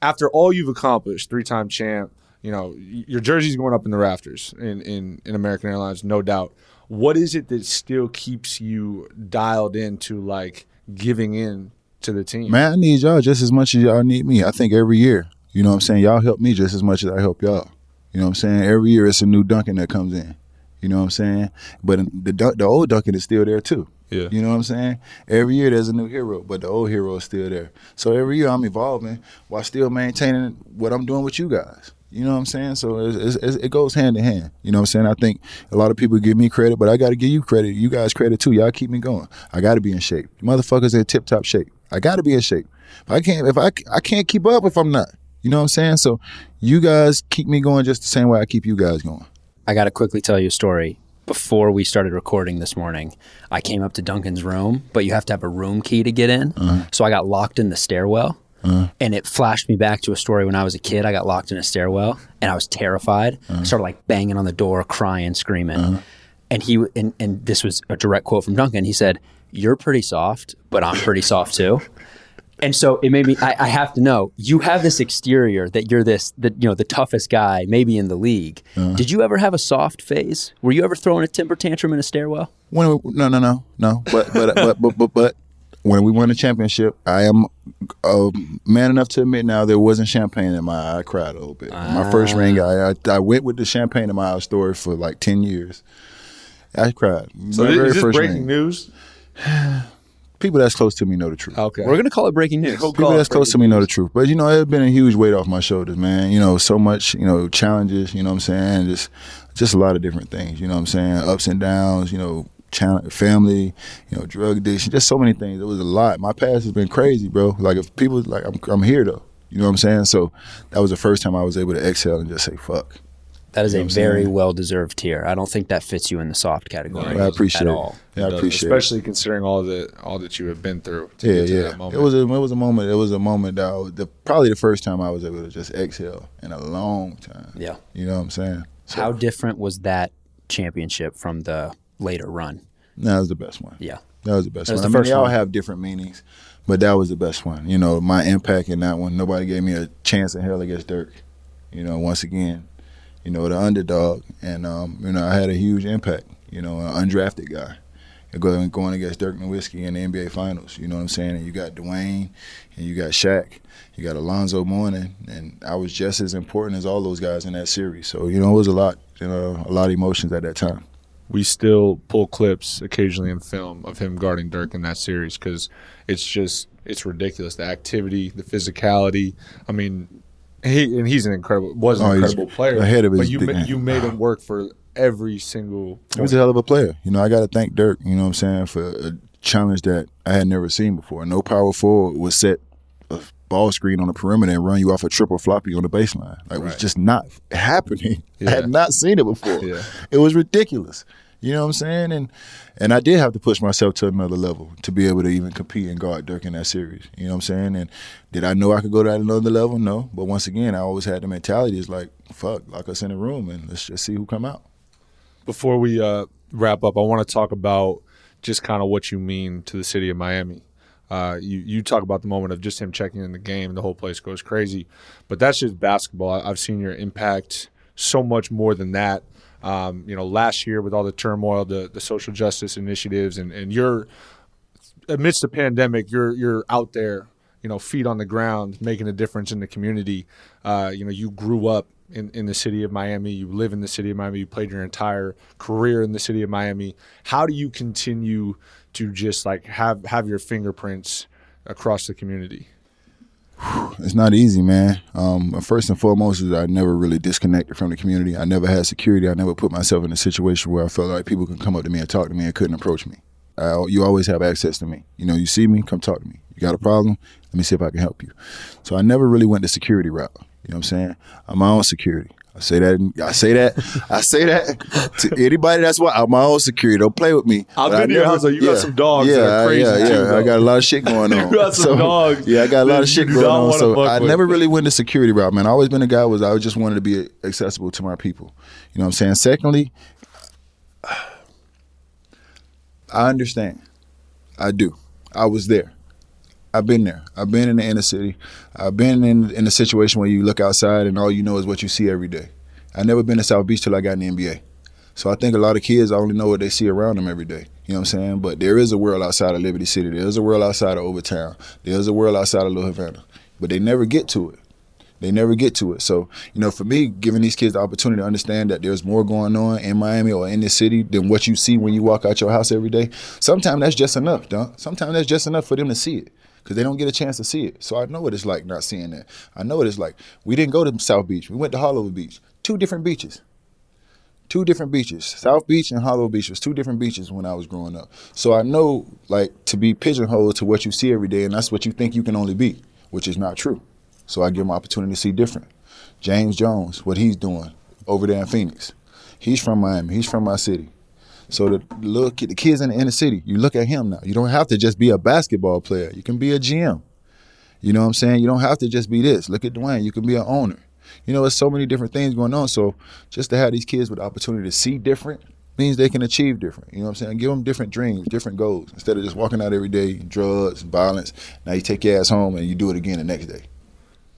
[SPEAKER 1] After all you've accomplished, three time champ, you know, your jersey's going up in the rafters in, in, in American Airlines, no doubt. What is it that still keeps you dialed into like giving in to the team?
[SPEAKER 3] Man, I need y'all just as much as y'all need me. I think every year, you know what I'm saying? Y'all help me just as much as I help y'all. You know what I'm saying? Every year it's a new Duncan that comes in. You know what I'm saying? But the the old Duncan is still there too.
[SPEAKER 1] Yeah.
[SPEAKER 3] You know what I'm saying? Every year there's a new Herro, but the old Herro is still there. So every year I'm evolving while still maintaining what I'm doing with you guys. You know what I'm saying? So it's, it's, it goes hand in hand. You know what I'm saying? I think a lot of people give me credit, but I got to give you credit. You guys credit too. Y'all keep me going. I got to be in shape. Motherfuckers in tip top shape. I got to be in shape. If I can't, if I, I can't keep up if I'm not. You know what I'm saying? So you guys keep me going just the same way I keep you guys going.
[SPEAKER 2] I got to quickly tell you a story. Before we started recording this morning, I came up to Duncan's room, but you have to have a room key to get in. Uh-huh. So I got locked in the stairwell. Uh-huh. And it flashed me back to a story when I was a kid. I got locked in a stairwell and I was terrified. I started like banging on the door, crying, screaming. Uh-huh. And he and, and this was a direct quote from Duncan. He said, "You're pretty soft, but I'm pretty soft too." And so it made me. I, I have to know. You have this exterior that you're this, that you know, the toughest guy maybe in the league. Did you ever have a soft phase? Were you ever throwing a temper tantrum in a stairwell?
[SPEAKER 3] When no, no, no, no. But but but but but, but when we won the championship, I am uh, man enough to admit now there wasn't champagne in my eye. I cried a little bit. My first ring, I, I I went with the champagne in my eye story for like ten years. I cried.
[SPEAKER 1] so
[SPEAKER 3] My
[SPEAKER 1] is
[SPEAKER 3] very
[SPEAKER 1] this
[SPEAKER 3] first
[SPEAKER 1] breaking
[SPEAKER 3] ring.
[SPEAKER 1] news?
[SPEAKER 3] People that's close to me know the truth.
[SPEAKER 1] Okay.
[SPEAKER 2] We're gonna call it breaking news.
[SPEAKER 1] We'll
[SPEAKER 3] People
[SPEAKER 1] call
[SPEAKER 3] that's close to
[SPEAKER 1] breaking
[SPEAKER 3] me know the truth. But you know, it's been a huge weight off my shoulders, man. You know, so much, you know, challenges, you know what I'm saying? Just just a lot of different things, you know what I'm saying? Ups and downs, you know, challenge, family, you know, drug addiction, just so many things. It was a lot. My past has been crazy, bro. Like if people like I'm I'm here though. You know what I'm saying? So that was the first time I was able to exhale and just say fuck.
[SPEAKER 2] That is
[SPEAKER 3] You know
[SPEAKER 2] a very well deserved tear. I don't think that fits you in the soft category.
[SPEAKER 3] I appreciate
[SPEAKER 2] at
[SPEAKER 3] it.
[SPEAKER 2] all.
[SPEAKER 3] Yeah, I
[SPEAKER 1] It does,
[SPEAKER 3] appreciate it.
[SPEAKER 1] especially considering all the all that you have been through. To
[SPEAKER 3] Yeah,
[SPEAKER 1] get to
[SPEAKER 3] yeah.
[SPEAKER 1] That moment.
[SPEAKER 3] It was a it was a moment. It was a moment that I was, the, probably the first time I was able to just exhale in a long time.
[SPEAKER 2] Yeah.
[SPEAKER 3] You know what I'm saying? So,
[SPEAKER 2] How different was that championship from the later run?
[SPEAKER 3] that was the best one.
[SPEAKER 2] Yeah.
[SPEAKER 3] That was the best
[SPEAKER 2] That was
[SPEAKER 3] one.
[SPEAKER 2] the
[SPEAKER 3] I mean, they all have different meanings, but that was the best one. You know, my impact in that one. Nobody gave me a chance in hell against Dirk. You know, once again, you know, the underdog, and um, you know, I had a huge impact. You know, an undrafted guy. Going going against Dirk Nowitzki in the NBA Finals. You know what I'm saying? And you got Dwyane, and you got Shaq, you got Alonzo Mourning, and I was just as important as all those guys in that series. So you know, it was a lot, you know, a lot of emotions at that time.
[SPEAKER 1] We still pull clips occasionally in film of him guarding Dirk in that series because it's just it's ridiculous. The activity, the physicality. I mean, he and he's an incredible was an
[SPEAKER 3] Oh,
[SPEAKER 1] incredible player.
[SPEAKER 3] ahead of his
[SPEAKER 1] but you ma- you made him work for every single.
[SPEAKER 3] He was a hell of a player. You know, I got to thank Dirk, you know what I'm saying, for a challenge that I had never seen before. No power forward was set ball screen on the perimeter and run you off a triple floppy on the baseline. Like, it was just not happening. I had not seen it before.
[SPEAKER 1] Yeah.
[SPEAKER 3] It was ridiculous. You know what I'm saying? And and I did have to push myself to another level to be able to even compete and guard Dirk in that series. You know what I'm saying? And did I know I could go to another level? No. But once again, I always had the mentality is like, fuck, lock us in a room and let's just see who come out.
[SPEAKER 1] Before we uh, wrap up, I want to talk about just kind of what you mean to the city of Miami. Uh, you you talk about the moment of just him checking in the game, the whole place goes crazy, but that's just basketball. I've seen your impact so much more than that. Um, you know, last year with all the turmoil, the the social justice initiatives, and and you're amidst the pandemic, you're you're out there, you know, feet on the ground, making a difference in the community. Uh, you know, you grew up in, in the city of Miami, you live in the city of Miami, you played your entire career in the city of Miami. How do you continue to just like have have your fingerprints across the community?
[SPEAKER 3] It's not easy, man. Um, first and foremost is I never really disconnected from the community. I never had security. I never put myself in a situation where I felt like people can come up to me and talk to me and couldn't approach me. I, you always have access to me. You know, you see me, come talk to me. You got a problem? Let me see if I can help you. So I never really went the security route. You know what I'm saying? I'm my own security. I say that. I say that. I say that to anybody. That's why I'm my own security. Don't play with me.
[SPEAKER 1] I've been to your house. You got some dogs
[SPEAKER 3] Yeah,
[SPEAKER 1] that are crazy,
[SPEAKER 3] yeah, yeah.
[SPEAKER 1] too,
[SPEAKER 3] I got a lot of shit going on.
[SPEAKER 1] You got some dogs
[SPEAKER 3] Yeah, I got a lot of shit going on. So I never really went the security route, man. I always been a guy was I just wanted to be accessible to my people. You know what I'm saying? Secondly, I understand. I do. I was there. I've been there. I've been in the inner city. I've been in in a situation where you look outside and all you know is what you see every day. I never been to South Beach till I got in the NBA. So I think a lot of kids only know what they see around them every day. You know what I'm saying? But there is a world outside of Liberty City. There is a world outside of Overtown. There is a world outside of Little Havana. But they never get to it. They never get to it. So, you know, for me, giving these kids the opportunity to understand that there's more going on in Miami or in this city than what you see when you walk out your house every day, sometimes that's just enough, dog. Sometimes that's just enough for them to see it because they don't get a chance to see it. So I know what it's like not seeing that. I know what it's like. We didn't go to South Beach. We went to Hollywood Beach. Two different beaches. Two different beaches. South Beach and Hollow Beach was two different beaches when I was growing up. So I know, like, to be pigeonholed to what you see every day, and that's what you think you can only be, which is not true. So I give them opportunity to see different. James Jones, what he's doing over there in Phoenix. He's from Miami. He's from my city. So the kid, the kids in the inner city, you look at him now. You don't have to just be a basketball player. You can be a GM. You know what I'm saying? You don't have to just be this. Look at Dwyane. You can be an owner. You know, there's so many different things going on. So just to have these kids with the opportunity to see different means they can achieve different. You know what I'm saying? Give them different dreams, different goals instead of just walking out every day, drugs, violence. Now you take your ass home and you do it again the next day.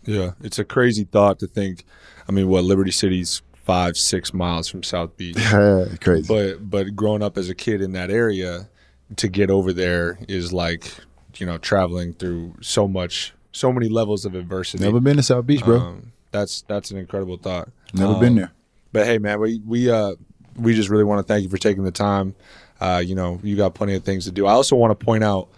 [SPEAKER 1] Yeah, it's a crazy thought to think. I mean, what Liberty City's five, six miles from South Beach,
[SPEAKER 3] Crazy.
[SPEAKER 1] but but growing up as a kid in that area, to get over there is like you know traveling through so much, so many levels of adversity.
[SPEAKER 3] Never been to South Beach, bro.
[SPEAKER 1] Um, that's that's an incredible thought.
[SPEAKER 3] Never
[SPEAKER 1] Um,
[SPEAKER 3] been there.
[SPEAKER 1] But hey, man, we we uh we just really want to thank you for taking the time. Uh, you know, you got plenty of things to do. I also want to point out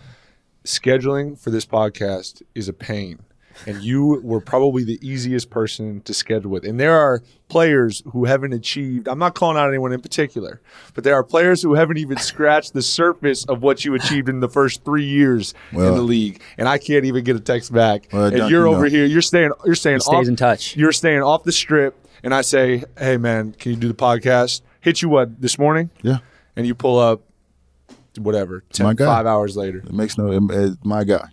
[SPEAKER 1] scheduling for this podcast is a pain. And you were probably the easiest person to schedule with. And there are players who haven't achieved, I'm not calling out anyone in particular, but there are players who haven't even scratched the surface of what you achieved in the first three years in the league. And I can't even get a text back.
[SPEAKER 3] Well,
[SPEAKER 1] and you're
[SPEAKER 3] you
[SPEAKER 1] over
[SPEAKER 3] know.
[SPEAKER 1] here, you're staying you're staying
[SPEAKER 2] He stays
[SPEAKER 1] off,
[SPEAKER 2] in touch.
[SPEAKER 1] You're staying off the strip and I say, "Hey, man, can you do the podcast?" Hit you what this morning,
[SPEAKER 3] Yeah.
[SPEAKER 1] and you pull up, whatever, 10,
[SPEAKER 3] My guy.
[SPEAKER 1] five hours later.
[SPEAKER 3] It makes no. It, it's my guy.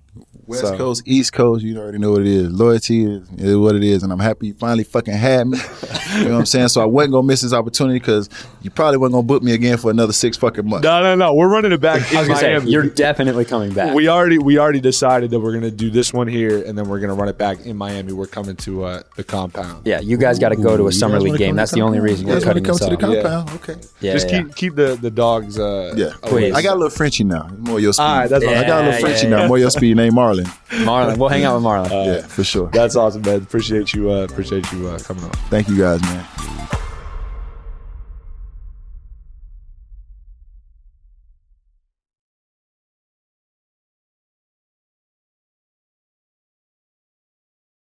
[SPEAKER 3] West
[SPEAKER 1] So-
[SPEAKER 3] Coast, East Coast, you already know what it is. Loyalty is, is what it is, and I'm happy you finally fucking had me. you know what I'm saying? So I wasn't gonna miss this opportunity because you probably wasn't gonna book me again for another six fucking months.
[SPEAKER 1] No, no, no. We're running it back in
[SPEAKER 2] I was gonna
[SPEAKER 1] Miami.
[SPEAKER 2] say you're definitely coming back.
[SPEAKER 1] we already we already decided that we're gonna do this one here, and then we're gonna run it back in Miami. We're coming to uh, the compound.
[SPEAKER 2] yeah, you guys got to go to a summer league game. That's
[SPEAKER 3] to
[SPEAKER 2] the only reason
[SPEAKER 3] You
[SPEAKER 2] we're
[SPEAKER 3] guys wanna
[SPEAKER 2] cutting
[SPEAKER 3] come
[SPEAKER 2] this
[SPEAKER 3] to the
[SPEAKER 2] off.
[SPEAKER 1] Yeah.
[SPEAKER 3] compound? Okay.
[SPEAKER 2] Yeah,
[SPEAKER 1] Just
[SPEAKER 2] yeah.
[SPEAKER 1] keep keep the the dogs. Uh,
[SPEAKER 3] Yeah,
[SPEAKER 2] Please.
[SPEAKER 3] I got a little Frenchy now. More your speed.
[SPEAKER 1] All right, that's
[SPEAKER 3] I got a little
[SPEAKER 2] Frenchy
[SPEAKER 3] now. More your speed. Name Marlon.
[SPEAKER 2] Marlon. We'll hang out with Marlon.
[SPEAKER 3] yeah, for sure.
[SPEAKER 1] That's awesome, man. Appreciate you. Uh, appreciate you uh, coming on.
[SPEAKER 3] Thank you guys, man.